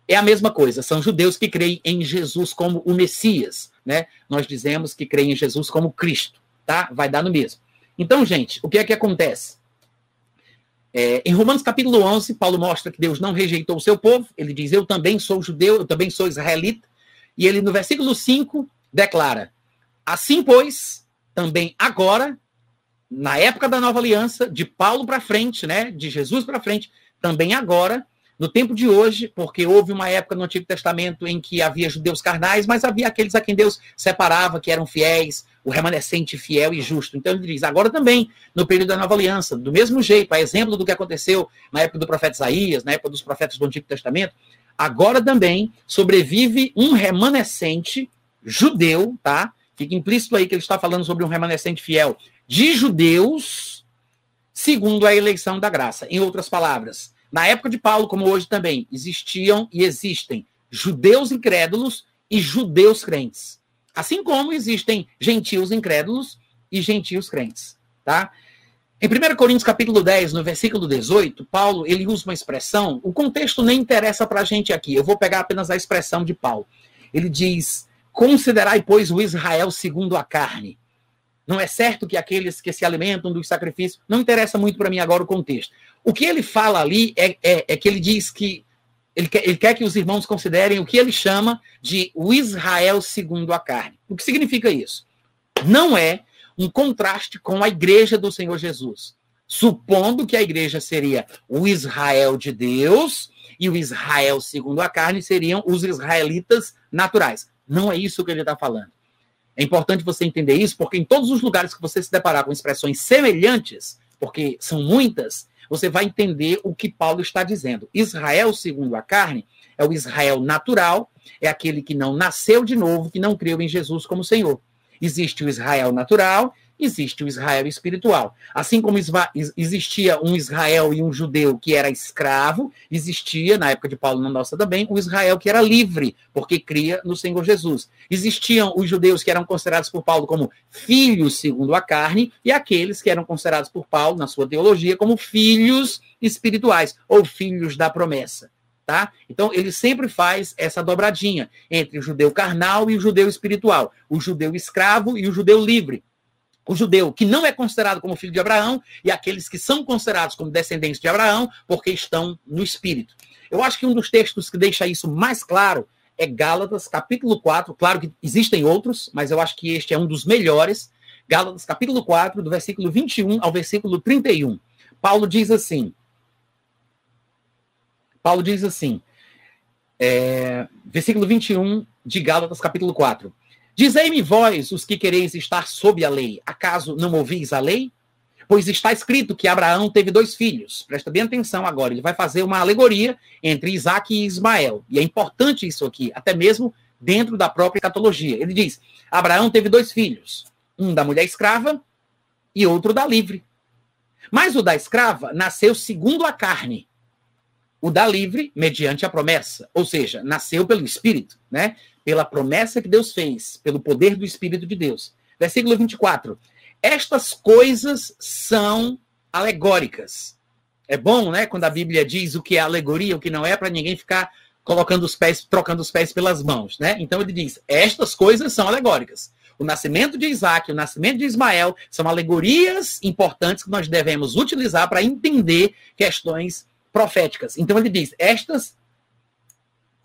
é a mesma coisa. São judeus que creem em Jesus como o Messias, né? Nós dizemos que creem em Jesus como Cristo, tá? Vai dar no mesmo. Então, gente, o que é que acontece? É, em Romanos capítulo 11, Paulo mostra que Deus não rejeitou o seu povo. Ele diz: Eu também sou judeu, eu também sou israelita. E ele, no versículo 5, declara: Assim, pois, também agora, na época da nova aliança, de Paulo para frente, né, de Jesus para frente, também agora, no tempo de hoje, porque houve uma época no Antigo Testamento em que havia judeus carnais, mas havia aqueles a quem Deus separava, que eram fiéis, o remanescente fiel e justo. Então ele diz, agora também, no período da Nova Aliança, do mesmo jeito, a exemplo do que aconteceu na época do profeta Isaías, na época dos profetas do Antigo Testamento, agora também sobrevive um remanescente judeu, tá? Fica implícito aí que ele está falando sobre um remanescente fiel de judeus, segundo a eleição da graça. Em outras palavras, na época de Paulo, como hoje também, existiam e existem judeus incrédulos e judeus crentes. Assim como existem gentios incrédulos e gentios crentes, tá? Em 1 Coríntios capítulo 10, no versículo 18, Paulo, ele usa uma expressão, o contexto nem interessa para a gente aqui, eu vou pegar apenas a expressão de Paulo. Ele diz, considerai, pois, o Israel segundo a carne. Não é certo que aqueles que se alimentam dos sacrifícios, não interessa muito para mim agora o contexto. O que ele fala ali é, é, é que ele diz que ele quer, ele quer, que os irmãos considerem o que ele chama de o Israel segundo a carne. O que significa isso? Não é um contraste com a igreja do Senhor Jesus. Supondo que a igreja seria o Israel de Deus e o Israel segundo a carne seriam os israelitas naturais. Não é isso que ele está falando. É importante você entender isso, porque em todos os lugares que você se deparar com expressões semelhantes, porque são muitas, você vai entender o que Paulo está dizendo. Israel, segundo a carne, é o Israel natural, é aquele que não nasceu de novo, que não creu em Jesus como Senhor. Existe o Israel natural existe o Israel espiritual. Assim como existia um Israel e um judeu que era escravo, existia, na época de Paulo na nossa também, um Israel que era livre, porque cria no Senhor Jesus. Existiam os judeus que eram considerados por Paulo como filhos segundo a carne, e aqueles que eram considerados por Paulo, na sua teologia, como filhos espirituais, ou filhos da promessa. Tá? Então, ele sempre faz essa dobradinha entre o judeu carnal e o judeu espiritual, o judeu escravo e o judeu livre o judeu que não é considerado como filho de Abraão e aqueles que são considerados como descendentes de Abraão porque estão no espírito. Eu acho que um dos textos que deixa isso mais claro é Gálatas, capítulo 4. Claro que existem outros, mas eu acho que este é um dos melhores. Gálatas, capítulo 4, do versículo 21 ao versículo 31. Paulo diz assim. Paulo diz assim, é, versículo 21 de Gálatas, capítulo 4. Dizei-me vós, os que quereis estar sob a lei, acaso não ouvis a lei? Pois está escrito que Abraão teve dois filhos. Presta bem atenção agora, ele vai fazer uma alegoria entre Isaac e Ismael. E é importante isso aqui, até mesmo dentro da própria catologia. Ele diz: Abraão teve dois filhos, um da mulher escrava e outro da livre. Mas o da escrava nasceu segundo a carne. O da livre, mediante a promessa, ou seja, nasceu pelo espírito, né? Pela promessa que Deus fez, pelo poder do Espírito de Deus. Versículo 24. Estas coisas são alegóricas. É bom, né, quando a Bíblia diz o que é alegoria, o que não é, para ninguém ficar colocando os pés, trocando os pés pelas mãos, né? Então ele diz: estas coisas são alegóricas. O nascimento de Isaac, o nascimento de Ismael são alegorias importantes que nós devemos utilizar para entender questões proféticas. Então ele diz: estas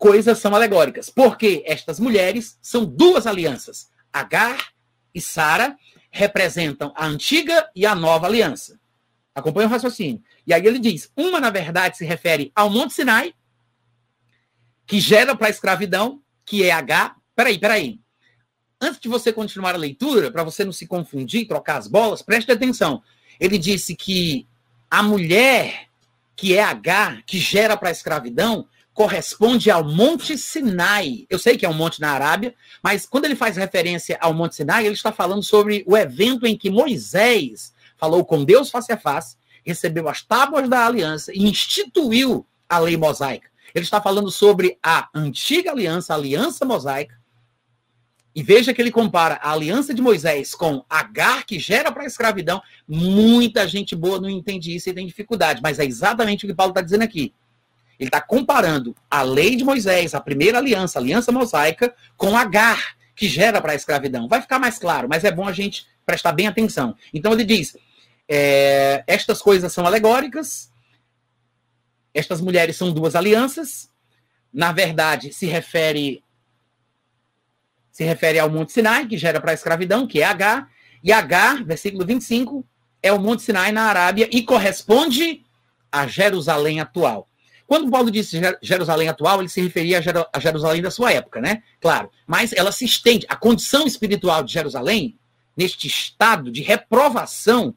coisas são alegóricas, porque estas mulheres são duas alianças. Agar e Sara representam a antiga e a nova aliança. Acompanha o raciocínio. E aí ele diz: uma, na verdade, se refere ao Monte Sinai, que gera para a escravidão, que é Agar. Peraí, peraí. Antes de você continuar a leitura, para você não se confundir, trocar as bolas, preste atenção. Ele disse que a mulher que é Agar, que gera para a escravidão, corresponde ao Monte Sinai. Eu sei que é um monte na Arábia, mas quando ele faz referência ao Monte Sinai, ele está falando sobre o evento em que Moisés falou com Deus face a face, recebeu as tábuas da aliança e instituiu a lei mosaica. Ele está falando sobre a antiga aliança, a aliança mosaica. E veja que ele compara a aliança de Moisés com Agar, que gera para a escravidão. Muita gente boa não entende isso e tem dificuldade, mas é exatamente o que Paulo está dizendo aqui. Ele está comparando a lei de Moisés, a primeira aliança, a aliança mosaica, com Agar, que gera para a escravidão. Vai ficar mais claro, mas é bom a gente prestar bem atenção. Então ele diz: é, estas coisas são alegóricas, estas mulheres são duas alianças, na verdade se refere se refere ao Monte Sinai, que gera para a escravidão, que é H, e H, versículo 25, é o Monte Sinai na Arábia e corresponde a Jerusalém atual. Quando Paulo disse Jerusalém atual, ele se referia a Jerusalém da sua época, né? Claro. Mas ela se estende. A condição espiritual de Jerusalém, neste estado de reprovação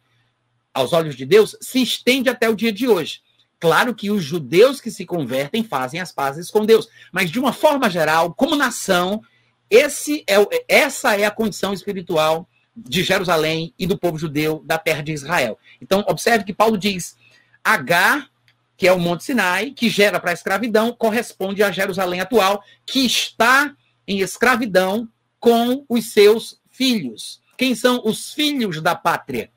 aos olhos de Deus, se estende até o dia de hoje. Claro que os judeus que se convertem fazem as pazes com Deus, mas de uma forma geral, como nação, esse é, essa é a condição espiritual de Jerusalém e do povo judeu da terra de Israel. Então, observe que Paulo diz: H que é o Monte Sinai, que gera para a escravidão, corresponde a Jerusalém atual, que está em escravidão com os seus filhos. Quem são os filhos da pátria?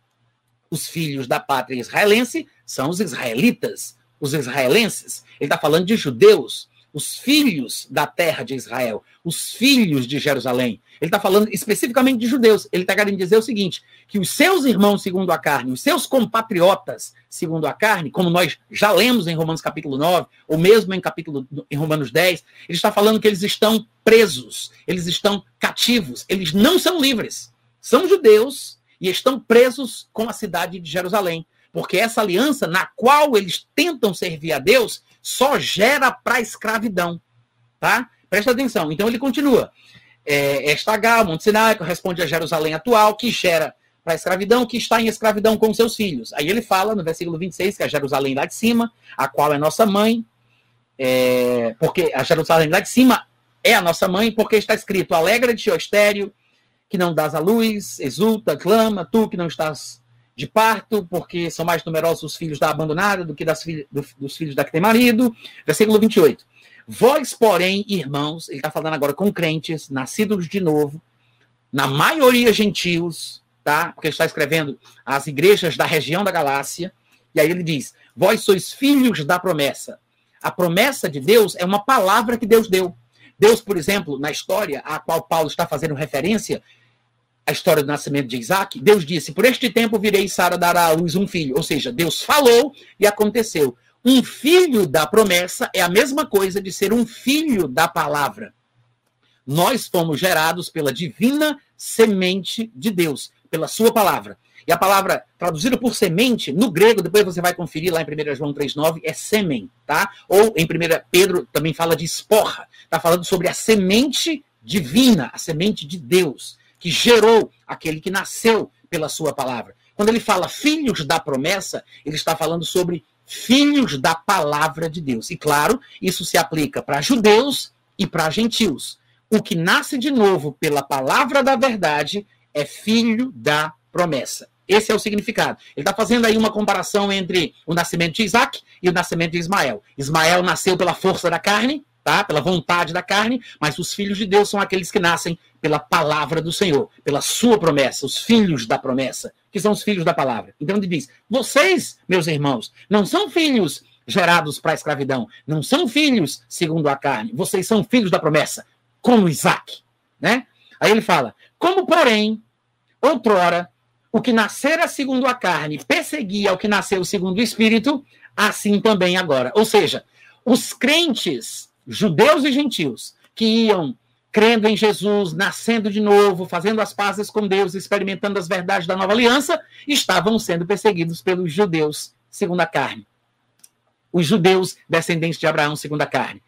Os filhos da pátria israelense são os israelitas, os israelenses. Ele está falando de judeus os filhos da terra de Israel, os filhos de Jerusalém. Ele está falando especificamente de judeus. Ele está querendo dizer o seguinte: que os seus irmãos, segundo a carne, os seus compatriotas, segundo a carne, como nós já lemos em Romanos capítulo 9, ou mesmo em capítulo em Romanos 10, ele está falando que eles estão presos, eles estão cativos, eles não são livres. São judeus e estão presos com a cidade de Jerusalém. Porque essa aliança na qual eles tentam servir a Deus só gera para a escravidão. Tá? Presta atenção. Então ele continua. É, esta H, Monte Sinai, corresponde a Jerusalém atual, que gera para a escravidão, que está em escravidão com seus filhos. Aí ele fala no versículo 26 que é Jerusalém lá de cima, a qual é nossa mãe, é, porque a Jerusalém lá de cima é a nossa mãe, porque está escrito: Alegra-te, ó estéreo, que não dás a luz, exulta, clama, tu que não estás de parto, porque são mais numerosos os filhos da abandonada do que das filhas, do, dos filhos da que tem marido. Versículo 28. Vós, porém, irmãos, ele está falando agora com crentes, nascidos de novo, na maioria gentios, tá? Porque ele está escrevendo as igrejas da região da Galácia, e aí ele diz: Vós sois filhos da promessa. A promessa de Deus é uma palavra que Deus deu. Deus, por exemplo, na história a qual Paulo está fazendo referência, a história do nascimento de Isaac, Deus disse: Por este tempo virei Sara dará à luz um filho. Ou seja, Deus falou e aconteceu. Um filho da promessa é a mesma coisa de ser um filho da palavra. Nós fomos gerados pela divina semente de Deus, pela sua palavra. E a palavra traduzida por semente, no grego, depois você vai conferir lá em 1 João 3,9, é semen, tá? Ou em 1 Pedro também fala de esporra. Está falando sobre a semente divina, a semente de Deus que gerou aquele que nasceu pela sua palavra. Quando ele fala filhos da promessa, ele está falando sobre filhos da palavra de Deus. E claro, isso se aplica para judeus e para gentios. O que nasce de novo pela palavra da verdade é filho da promessa. Esse é o significado. Ele está fazendo aí uma comparação entre o nascimento de Isaac e o nascimento de Ismael. Ismael nasceu pela força da carne, tá? pela vontade da carne, mas os filhos de Deus são aqueles que nascem pela palavra do Senhor, pela sua promessa, os filhos da promessa, que são os filhos da palavra. Então ele diz: vocês, meus irmãos, não são filhos gerados para a escravidão, não são filhos segundo a carne, vocês são filhos da promessa, como Isaac. Né? Aí ele fala: como, porém, outrora, o que nascera segundo a carne perseguia o que nasceu segundo o espírito, assim também agora. Ou seja, os crentes judeus e gentios, que iam crendo em Jesus, nascendo de novo, fazendo as pazes com Deus, experimentando as verdades da nova aliança, estavam sendo perseguidos pelos judeus segundo a carne. Os judeus descendentes de Abraão segundo a carne.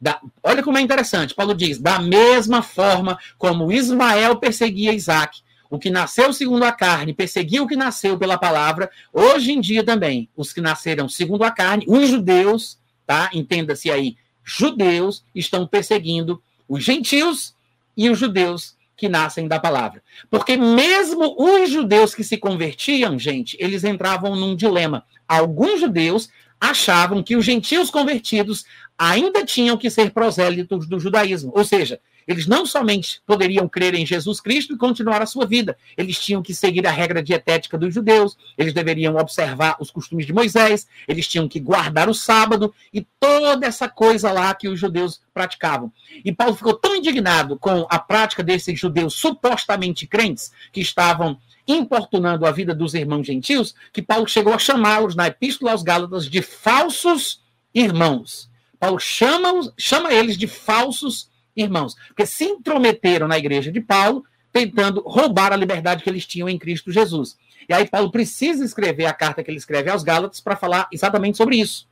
Da, olha como é interessante. Paulo diz: da mesma forma como Ismael perseguia Isaac, o que nasceu segundo a carne perseguia o que nasceu pela palavra, hoje em dia também, os que nasceram segundo a carne, os judeus, tá? Entenda-se aí, judeus estão perseguindo os gentios e os judeus que nascem da palavra. Porque mesmo os judeus que se convertiam, gente, eles entravam num dilema. Alguns judeus achavam que os gentios convertidos ainda tinham que ser prosélitos do judaísmo. Ou seja, eles não somente poderiam crer em Jesus Cristo e continuar a sua vida, eles tinham que seguir a regra dietética dos judeus, eles deveriam observar os costumes de Moisés, eles tinham que guardar o sábado e toda essa coisa lá que os judeus praticavam. E Paulo ficou tão indignado com a prática desses judeus supostamente crentes que estavam importunando a vida dos irmãos gentios, que Paulo chegou a chamá-los na Epístola aos Gálatas de falsos irmãos. Paulo chama, chama eles de falsos irmãos, porque se intrometeram na igreja de Paulo, tentando roubar a liberdade que eles tinham em Cristo Jesus. E aí Paulo precisa escrever a carta que ele escreve aos Gálatas para falar exatamente sobre isso.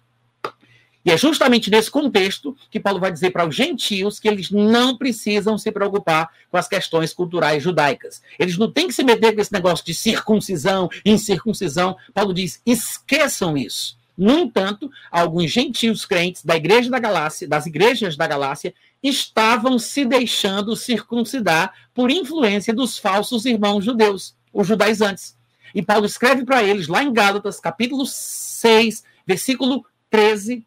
E é justamente nesse contexto que Paulo vai dizer para os gentios que eles não precisam se preocupar com as questões culturais judaicas. Eles não têm que se meter com esse negócio de circuncisão, incircuncisão. Paulo diz: esqueçam isso. No entanto, alguns gentios crentes da igreja da Galácia, das igrejas da Galácia, estavam se deixando circuncidar por influência dos falsos irmãos judeus, os judaizantes. E Paulo escreve para eles, lá em Gálatas, capítulo 6, versículo 13.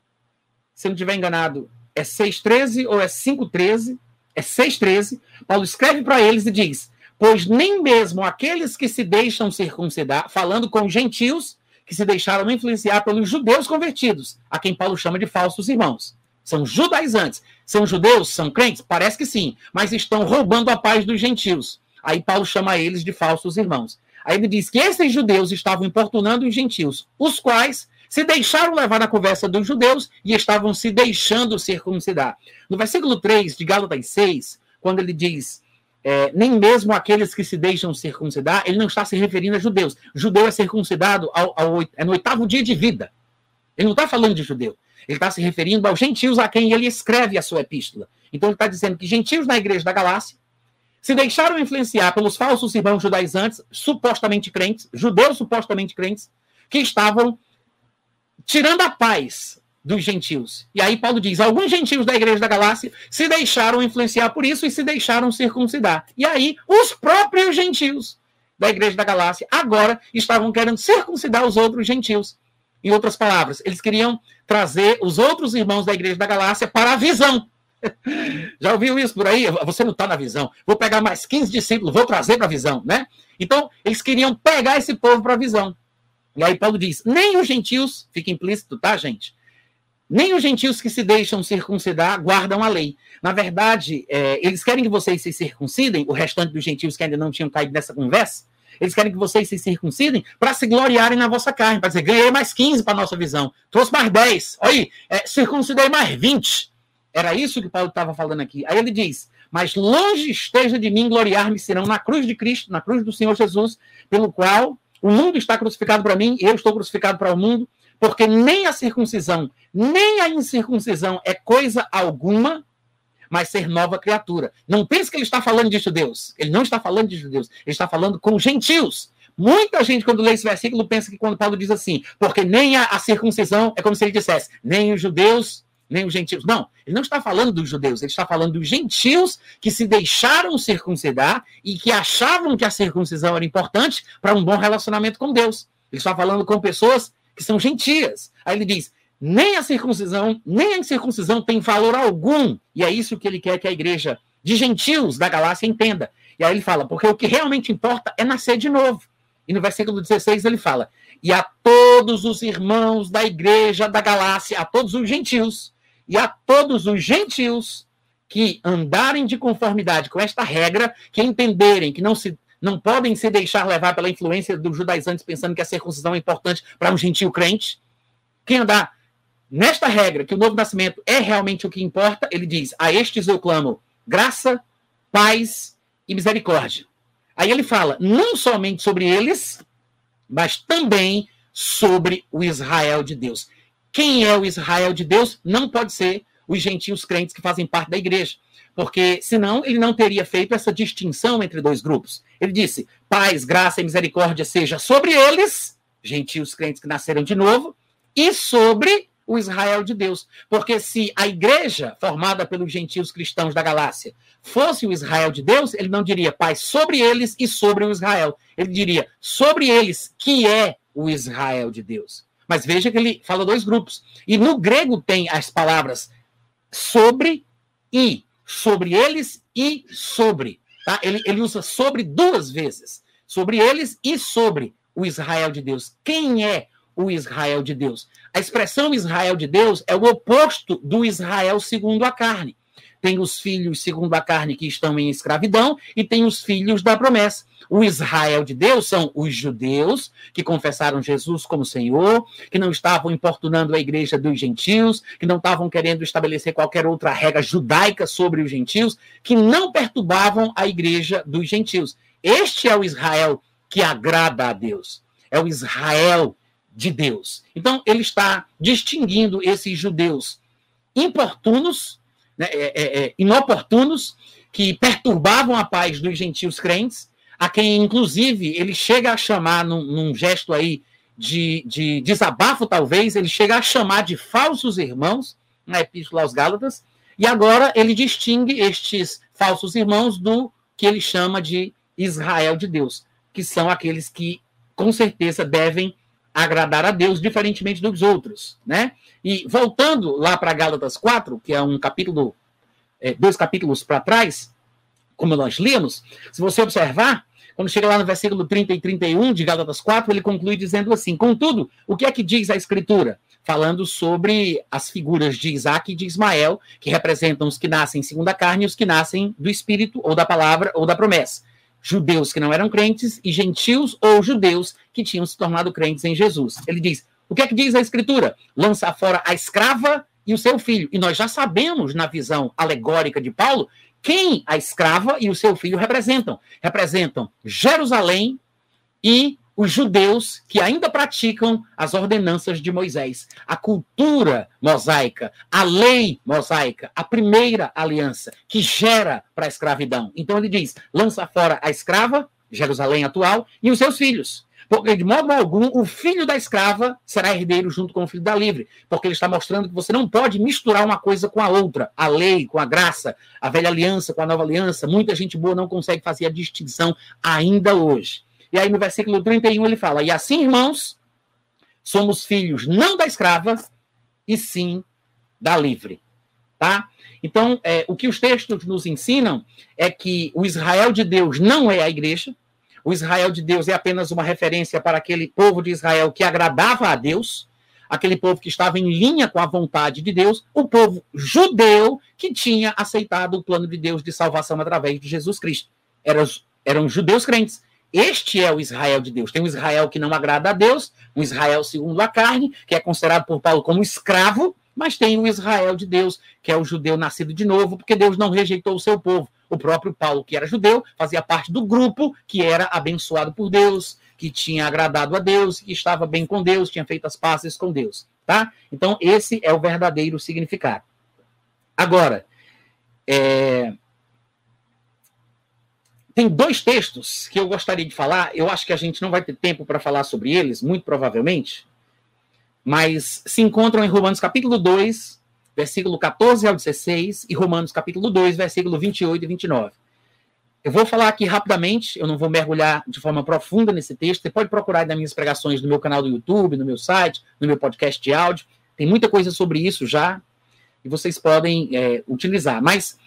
Se não estiver enganado, é 6,13 ou é 5,13? É 6,13. Paulo escreve para eles e diz: Pois nem mesmo aqueles que se deixam circuncidar, falando com gentios, que se deixaram influenciar pelos judeus convertidos, a quem Paulo chama de falsos irmãos. São judaizantes. São judeus? São crentes? Parece que sim, mas estão roubando a paz dos gentios. Aí Paulo chama eles de falsos irmãos. Aí ele diz que esses judeus estavam importunando os gentios, os quais se deixaram levar na conversa dos judeus e estavam se deixando circuncidar. No versículo 3 de Gálatas 6, quando ele diz é, nem mesmo aqueles que se deixam circuncidar, ele não está se referindo a judeus. Judeu é circuncidado ao, ao, é no oitavo dia de vida. Ele não está falando de judeu. Ele está se referindo aos gentios a quem ele escreve a sua epístola. Então ele está dizendo que gentios na igreja da Galácia se deixaram influenciar pelos falsos irmãos judaizantes, supostamente crentes, judeus supostamente crentes, que estavam tirando a paz dos gentios. E aí Paulo diz: alguns gentios da igreja da Galácia se deixaram influenciar por isso e se deixaram circuncidar. E aí os próprios gentios da igreja da Galácia agora estavam querendo circuncidar os outros gentios. Em outras palavras, eles queriam trazer os outros irmãos da igreja da Galácia para a visão. Já ouviu isso por aí? Você não está na visão. Vou pegar mais 15 discípulos, vou trazer para a visão, né? Então, eles queriam pegar esse povo para a visão. E aí Paulo diz: nem os gentios, fica implícito, tá, gente? Nem os gentios que se deixam circuncidar guardam a lei. Na verdade, é, eles querem que vocês se circuncidem, o restante dos gentios que ainda não tinham caído nessa conversa, eles querem que vocês se circuncidem para se gloriarem na vossa carne, para dizer, ganhei mais 15 para nossa visão, trouxe mais 10, olha aí, é, circuncidei mais 20. Era isso que Paulo estava falando aqui. Aí ele diz, mas longe esteja de mim gloriar-me serão na cruz de Cristo, na cruz do Senhor Jesus, pelo qual o mundo está crucificado para mim, eu estou crucificado para o mundo, porque nem a circuncisão, nem a incircuncisão é coisa alguma, mas ser nova criatura. Não pense que ele está falando de judeus. Ele não está falando de judeus. Ele está falando com gentios. Muita gente, quando lê esse versículo, pensa que quando Paulo diz assim, porque nem a, a circuncisão é como se ele dissesse, nem os judeus, nem os gentios. Não, ele não está falando dos judeus, ele está falando dos gentios que se deixaram circuncidar e que achavam que a circuncisão era importante para um bom relacionamento com Deus. Ele está falando com pessoas que são gentias. Aí ele diz: nem a circuncisão, nem a incircuncisão tem valor algum. E é isso que ele quer que a igreja de gentios da Galácia entenda. E aí ele fala, porque o que realmente importa é nascer de novo. E no versículo 16 ele fala: E a todos os irmãos da igreja da Galácia, a todos os gentios, e a todos os gentios que andarem de conformidade com esta regra, que entenderem que não se não podem se deixar levar pela influência dos judaizantes pensando que a circuncisão é importante para um gentio crente. Quem andar nesta regra, que o novo nascimento é realmente o que importa, ele diz: A estes eu clamo graça, paz e misericórdia. Aí ele fala não somente sobre eles, mas também sobre o Israel de Deus. Quem é o Israel de Deus? Não pode ser os gentios crentes que fazem parte da igreja, porque senão ele não teria feito essa distinção entre dois grupos. Ele disse: paz, graça e misericórdia seja sobre eles, gentios crentes que nasceram de novo, e sobre o Israel de Deus. Porque se a igreja, formada pelos gentios cristãos da Galácia, fosse o Israel de Deus, ele não diria paz sobre eles e sobre o Israel. Ele diria sobre eles, que é o Israel de Deus. Mas veja que ele fala dois grupos. E no grego tem as palavras sobre e. Sobre eles e sobre. Tá? Ele, ele usa sobre duas vezes. Sobre eles e sobre o Israel de Deus. Quem é o Israel de Deus? A expressão Israel de Deus é o oposto do Israel segundo a carne. Tem os filhos segundo a carne que estão em escravidão e tem os filhos da promessa. O Israel de Deus são os judeus que confessaram Jesus como Senhor, que não estavam importunando a igreja dos gentios, que não estavam querendo estabelecer qualquer outra regra judaica sobre os gentios, que não perturbavam a igreja dos gentios. Este é o Israel que agrada a Deus. É o Israel de Deus. Então, ele está distinguindo esses judeus importunos, né, é, é, é inoportunos, que perturbavam a paz dos gentios crentes, a quem, inclusive, ele chega a chamar, num, num gesto aí de, de, desabafo, talvez, ele chega a chamar de falsos irmãos, na Epístola aos Gálatas, e agora ele distingue estes falsos irmãos do que ele chama de Israel de Deus, que são aqueles que, com certeza, devem agradar a Deus, diferentemente dos outros, né? E voltando lá para Gálatas 4, que é um capítulo, é, dois capítulos para trás, como nós lemos, se você observar, quando chega lá no versículo 30 e 31 de Gálatas 4, ele conclui dizendo assim: Contudo, o que é que diz a Escritura? Falando sobre as figuras de Isaac e de Ismael, que representam os que nascem segundo a carne e os que nascem do Espírito, ou da palavra, ou da promessa. Judeus que não eram crentes e gentios ou judeus que tinham se tornado crentes em Jesus. Ele diz: o que é que diz a Escritura? Lança fora a escrava e o seu filho. E nós já sabemos, na visão alegórica de Paulo, quem a escrava e o seu filho representam. Representam Jerusalém e os judeus que ainda praticam as ordenanças de Moisés, a cultura mosaica, a lei mosaica, a primeira aliança que gera para a escravidão. Então ele diz: lança fora a escrava, Jerusalém atual, e os seus filhos. Porque, de modo algum, o filho da escrava será herdeiro junto com o filho da livre. Porque ele está mostrando que você não pode misturar uma coisa com a outra. A lei com a graça, a velha aliança com a nova aliança. Muita gente boa não consegue fazer a distinção ainda hoje. E aí, no versículo 31, ele fala: E assim, irmãos, somos filhos não da escrava, e sim da livre. Tá? Então, é, o que os textos nos ensinam é que o Israel de Deus não é a igreja, o Israel de Deus é apenas uma referência para aquele povo de Israel que agradava a Deus, aquele povo que estava em linha com a vontade de Deus, o povo judeu que tinha aceitado o plano de Deus de salvação através de Jesus Cristo. Eram, eram judeus crentes. Este é o Israel de Deus. Tem um Israel que não agrada a Deus, um Israel segundo a carne, que é considerado por Paulo como escravo, mas tem o Israel de Deus, que é o judeu nascido de novo, porque Deus não rejeitou o seu povo. O próprio Paulo, que era judeu, fazia parte do grupo que era abençoado por Deus, que tinha agradado a Deus, que estava bem com Deus, tinha feito as pazes com Deus, tá? Então, esse é o verdadeiro significado. Agora, é... tem dois textos que eu gostaria de falar, eu acho que a gente não vai ter tempo para falar sobre eles, muito provavelmente, mas se encontram em Romanos capítulo 2, versículo 14 ao 16, e Romanos capítulo 2, versículo 28 e 29. Eu vou falar aqui rapidamente, eu não vou mergulhar de forma profunda nesse texto. Você pode procurar nas minhas pregações no meu canal do YouTube, no meu site, no meu podcast de áudio. Tem muita coisa sobre isso já, e vocês podem é, utilizar. Mas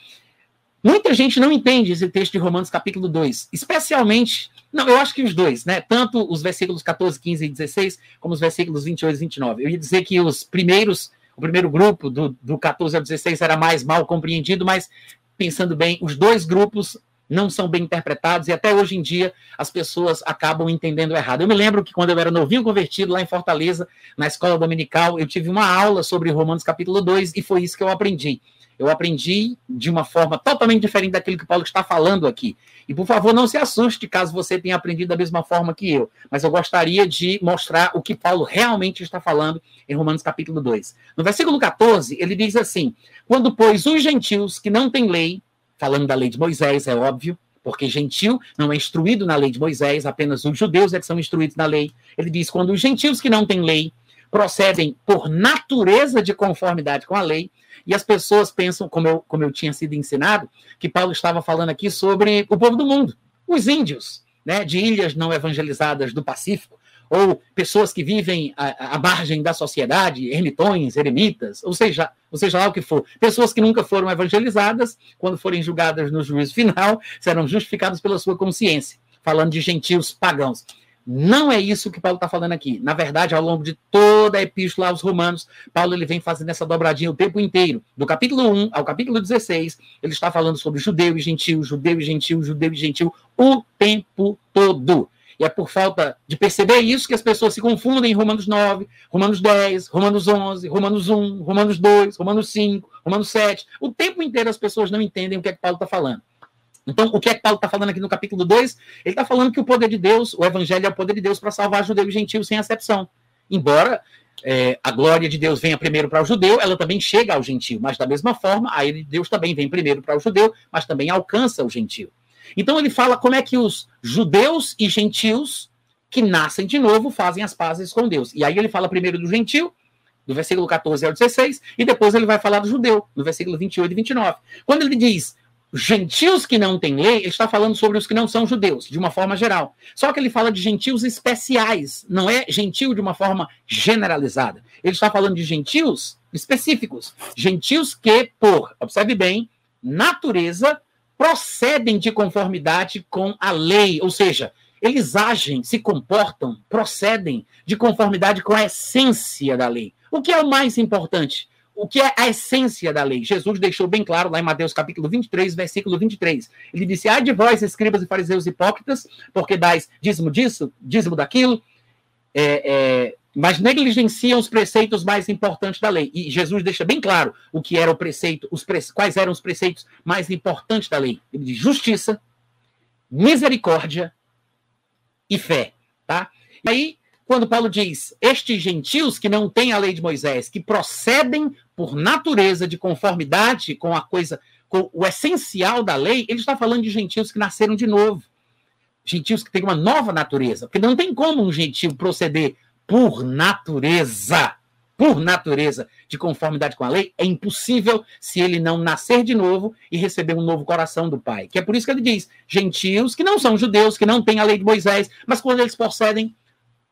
muita gente não entende esse texto de Romanos capítulo 2, especialmente não, eu acho que os dois, né? Tanto os versículos 14, 15 e 16, como os versículos 28 e 29. Eu ia dizer que os primeiros, o primeiro grupo, do, do 14 ao 16, era mais mal compreendido, mas pensando bem, os dois grupos não são bem interpretados e até hoje em dia as pessoas acabam entendendo errado. Eu me lembro que quando eu era novinho convertido lá em Fortaleza, na escola dominical, eu tive uma aula sobre Romanos capítulo 2 e foi isso que eu aprendi. Eu aprendi de uma forma totalmente diferente daquilo que Paulo está falando aqui. E, por favor, não se assuste caso você tenha aprendido da mesma forma que eu. Mas eu gostaria de mostrar o que Paulo realmente está falando em Romanos capítulo 2. No versículo 14, ele diz assim: Quando, pois, os gentios que não têm lei, falando da lei de Moisés, é óbvio, porque gentil não é instruído na lei de Moisés, apenas os judeus é que são instruídos na lei. Ele diz: quando os gentios que não têm lei procedem por natureza de conformidade com a lei, e as pessoas pensam, como eu, como eu tinha sido ensinado, que Paulo estava falando aqui sobre o povo do mundo, os índios, né, de ilhas não evangelizadas do Pacífico, ou pessoas que vivem à, à, margem da sociedade, ermitões, eremitas, ou seja, ou seja lá o que for, pessoas que nunca foram evangelizadas, quando forem julgadas no juízo final, serão justificadas pela sua consciência, falando de gentios pagãos. Não é isso que Paulo está falando aqui. Na verdade, ao longo de toda a epístola aos Romanos, Paulo ele vem fazendo essa dobradinha o tempo inteiro. Do capítulo 1 ao capítulo 16, ele está falando sobre judeu e gentil, judeu e gentil, judeu e gentil, o tempo todo. E é por falta de perceber isso que as pessoas se confundem em Romanos 9, Romanos 10, Romanos 11, Romanos 1, Romanos 2, Romanos 5, Romanos 7. O tempo inteiro as pessoas não entendem o que é que Paulo está falando. Então, o que é que Paulo está falando aqui no capítulo 2? Ele está falando que o poder de Deus, o evangelho é o poder de Deus para salvar judeu e gentil sem acepção. Embora é, a glória de Deus venha primeiro para o judeu, ela também chega ao gentil. Mas da mesma forma, aí Deus também vem primeiro para o judeu, mas também alcança o gentil. Então ele fala como é que os judeus e gentios que nascem de novo fazem as pazes com Deus. E aí ele fala primeiro do gentil, do versículo 14 ao 16, e depois ele vai falar do judeu, no versículo 28 e 29. Quando ele diz gentios que não têm lei, ele está falando sobre os que não são judeus, de uma forma geral. Só que ele fala de gentios especiais, não é gentil de uma forma generalizada. Ele está falando de gentios específicos, gentios que, por, observe bem, natureza, procedem de conformidade com a lei, ou seja, eles agem, se comportam, procedem de conformidade com a essência da lei. O que é o mais importante? o que é a essência da lei. Jesus deixou bem claro lá em Mateus capítulo 23, versículo 23. Ele disse: Ai de vós, escribas e fariseus hipócritas, porque dais dízimo disso, dízimo daquilo, é, é, mas negligenciam os preceitos mais importantes da lei. E Jesus deixa bem claro o que era o preceito, os pre... quais eram os preceitos mais importantes da lei. Ele diz justiça, misericórdia e fé. Tá? E aí quando Paulo diz estes gentios que não têm a lei de Moisés, que procedem por natureza de conformidade com a coisa, com o essencial da lei, ele está falando de gentios que nasceram de novo. Gentios que têm uma nova natureza. Porque não tem como um gentio proceder por natureza, por natureza de conformidade com a lei, é impossível se ele não nascer de novo e receber um novo coração do Pai. Que é por isso que ele diz: gentios que não são judeus, que não têm a lei de Moisés, mas quando eles procedem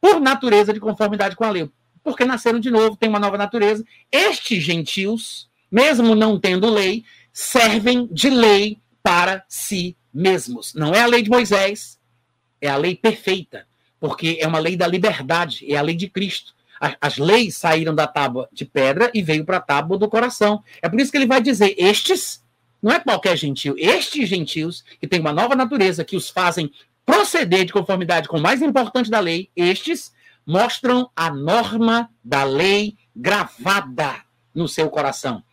por natureza de conformidade com a lei, porque nasceram de novo, têm uma nova natureza. Estes gentios, mesmo não tendo lei, servem de lei para si mesmos. Não é a lei de Moisés, é a lei perfeita, porque é uma lei da liberdade, é a lei de Cristo. As leis saíram da tábua de pedra e veio para a tábua do coração. É por isso que ele vai dizer: estes, não é qualquer gentio, estes gentios que têm uma nova natureza, que os fazem proceder de conformidade com o mais importante da lei, estes mostram a norma da lei gravada no seu coração.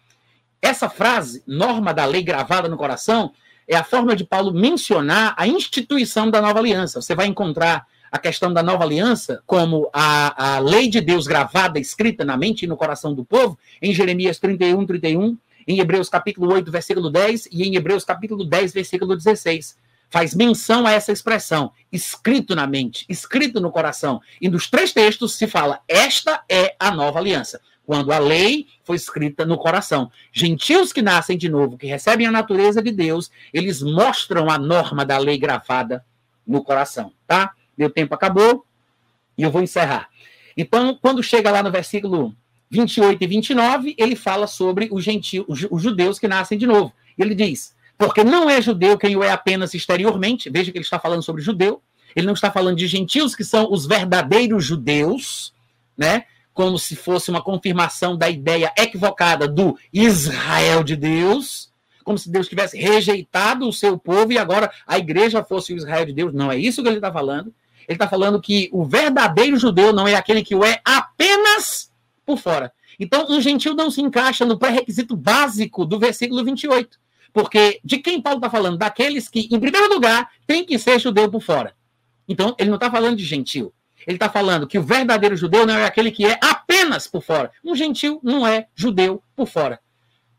Essa frase, norma da lei gravada no coração, é a forma de Paulo mencionar a instituição da nova aliança. Você vai encontrar a questão da nova aliança como a, a lei de Deus gravada, escrita na mente e no coração do povo, em Jeremias 31, 31, em Hebreus capítulo 8, versículo 10 e em Hebreus capítulo 10, versículo 16 faz menção a essa expressão, escrito na mente, escrito no coração. E nos três textos se fala: esta é a nova aliança. Quando a lei foi escrita no coração. Gentios que nascem de novo, que recebem a natureza de Deus, eles mostram a norma da lei gravada no coração, tá? Meu tempo acabou e eu vou encerrar. Então, quando chega lá no versículo 28 e 29, ele fala sobre os gentios, os judeus que nascem de novo. Ele diz: porque não é judeu quem o é apenas exteriormente. Veja que ele está falando sobre judeu. Ele não está falando de gentios, que são os verdadeiros judeus, né? Como se fosse uma confirmação da ideia equivocada do Israel de Deus, como se Deus tivesse rejeitado o seu povo e agora a igreja fosse o Israel de Deus. Não é isso que ele está falando. Ele está falando que o verdadeiro judeu não é aquele que o é apenas por fora. Então, um gentil não se encaixa no pré-requisito básico do versículo 28 porque de quem Paulo está falando? Daqueles que, em primeiro lugar, tem que ser judeu por fora. Então, ele não está falando de gentil. Ele está falando que o verdadeiro judeu não é aquele que é apenas por fora. Um gentil não é judeu por fora.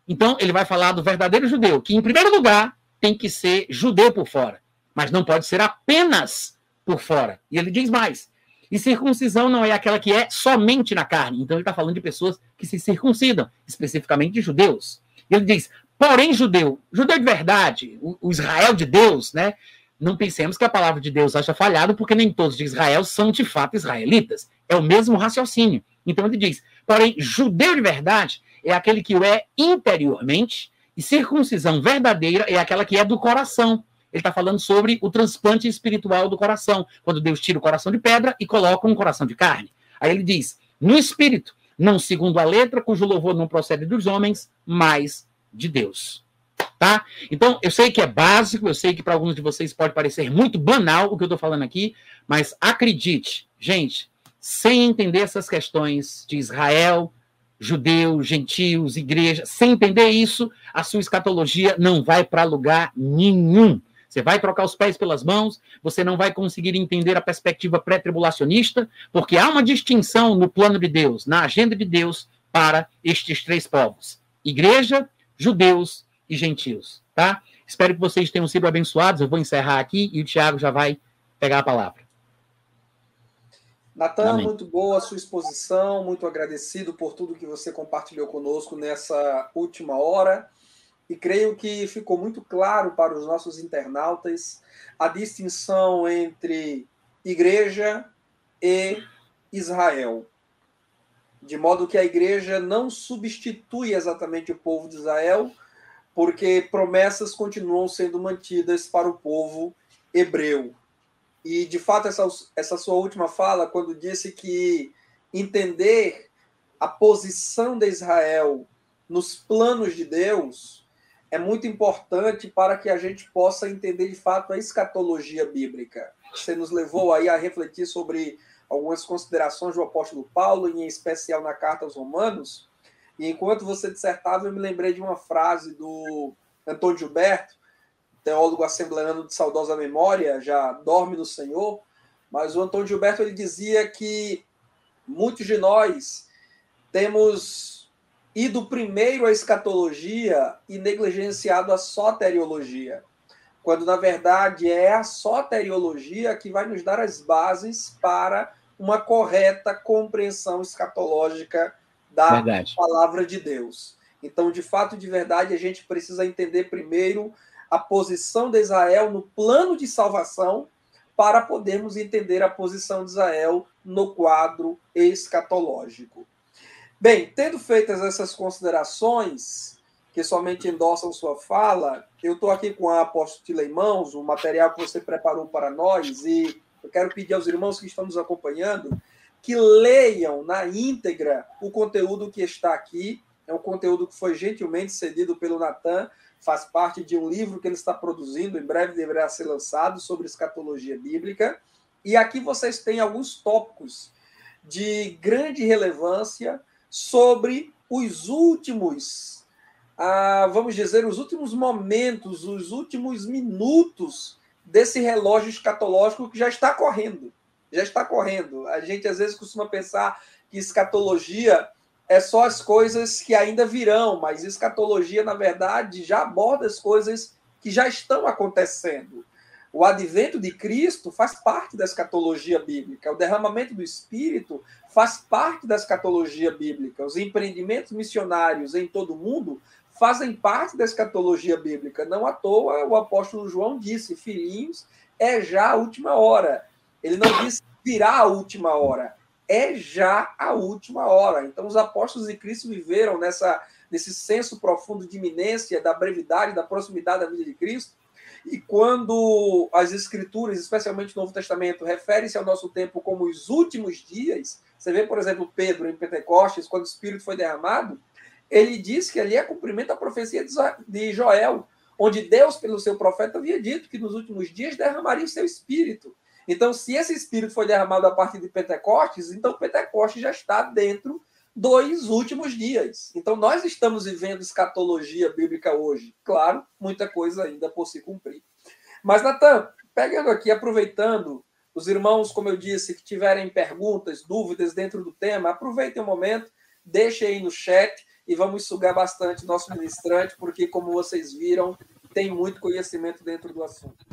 Então, ele vai falar do verdadeiro judeu, que, em primeiro lugar, tem que ser judeu por fora, mas não pode ser apenas por fora. E ele diz mais: e circuncisão não é aquela que é somente na carne. Então, ele está falando de pessoas que se circuncidam, especificamente de judeus. Ele diz: Porém, judeu, judeu de verdade, o, o Israel de Deus, né? não pensemos que a palavra de Deus acha falhado, porque nem todos de Israel são de fato israelitas. É o mesmo raciocínio. Então ele diz: porém, judeu de verdade é aquele que o é interiormente, e circuncisão verdadeira é aquela que é do coração. Ele está falando sobre o transplante espiritual do coração, quando Deus tira o coração de pedra e coloca um coração de carne. Aí ele diz: no espírito, não segundo a letra, cujo louvor não procede dos homens, mas de Deus. Tá? Então, eu sei que é básico, eu sei que para alguns de vocês pode parecer muito banal o que eu estou falando aqui, mas acredite, gente, sem entender essas questões de Israel, judeus, gentios, igreja, sem entender isso, a sua escatologia não vai para lugar nenhum. Você vai trocar os pés pelas mãos, você não vai conseguir entender a perspectiva pré-tribulacionista, porque há uma distinção no plano de Deus, na agenda de Deus, para estes três povos: igreja, judeus e gentios, tá? Espero que vocês tenham sido abençoados. Eu vou encerrar aqui e o Tiago já vai pegar a palavra. Natan, muito boa a sua exposição, muito agradecido por tudo que você compartilhou conosco nessa última hora. E creio que ficou muito claro para os nossos internautas a distinção entre igreja e Israel. De modo que a igreja não substitui exatamente o povo de Israel, porque promessas continuam sendo mantidas para o povo hebreu. E, de fato, essa, essa sua última fala, quando disse que entender a posição de Israel nos planos de Deus é muito importante para que a gente possa entender, de fato, a escatologia bíblica. Você nos levou aí a refletir sobre algumas considerações do apóstolo Paulo, em especial na carta aos Romanos. E enquanto você dissertava, eu me lembrei de uma frase do Antônio Gilberto, teólogo assembleano de saudosa memória, já dorme no Senhor, mas o Antônio Gilberto ele dizia que muitos de nós temos ido primeiro à escatologia e negligenciado a soteriologia, quando na verdade é a soteriologia que vai nos dar as bases para uma correta compreensão escatológica da verdade. palavra de Deus. Então, de fato, de verdade, a gente precisa entender primeiro a posição de Israel no plano de salvação para podermos entender a posição de Israel no quadro escatológico. Bem, tendo feitas essas considerações, que somente endossam sua fala, eu estou aqui com a apostila em mãos, o material que você preparou para nós, e eu quero pedir aos irmãos que estão nos acompanhando que leiam na íntegra o conteúdo que está aqui. É um conteúdo que foi gentilmente cedido pelo Natan faz parte de um livro que ele está produzindo, em breve deverá ser lançado, sobre escatologia bíblica. E aqui vocês têm alguns tópicos de grande relevância sobre os últimos, ah, vamos dizer, os últimos momentos, os últimos minutos desse relógio escatológico que já está correndo. Já está correndo. A gente às vezes costuma pensar que escatologia é só as coisas que ainda virão, mas escatologia, na verdade, já aborda as coisas que já estão acontecendo. O advento de Cristo faz parte da escatologia bíblica, o derramamento do Espírito faz parte da escatologia bíblica, os empreendimentos missionários em todo o mundo fazem parte da escatologia bíblica. Não à toa o apóstolo João disse: Filhinhos, é já a última hora. Ele não disse virá a última hora é já a última hora. Então, os apóstolos de Cristo viveram nessa, nesse senso profundo de iminência, da brevidade, da proximidade da vida de Cristo. E quando as Escrituras, especialmente o Novo Testamento, referem-se ao nosso tempo como os últimos dias, você vê, por exemplo, Pedro em Pentecostes, quando o Espírito foi derramado, ele diz que ali é cumprimento da profecia de Joel, onde Deus, pelo seu profeta, havia dito que nos últimos dias derramaria o seu Espírito. Então, se esse espírito foi derramado a partir de Pentecostes, então Pentecostes já está dentro dos últimos dias. Então, nós estamos vivendo escatologia bíblica hoje. Claro, muita coisa ainda por se cumprir. Mas, Natan, pegando aqui, aproveitando, os irmãos, como eu disse, que tiverem perguntas, dúvidas dentro do tema, aproveitem o momento, deixem aí no chat e vamos sugar bastante nosso ministrante, porque, como vocês viram, tem muito conhecimento dentro do assunto.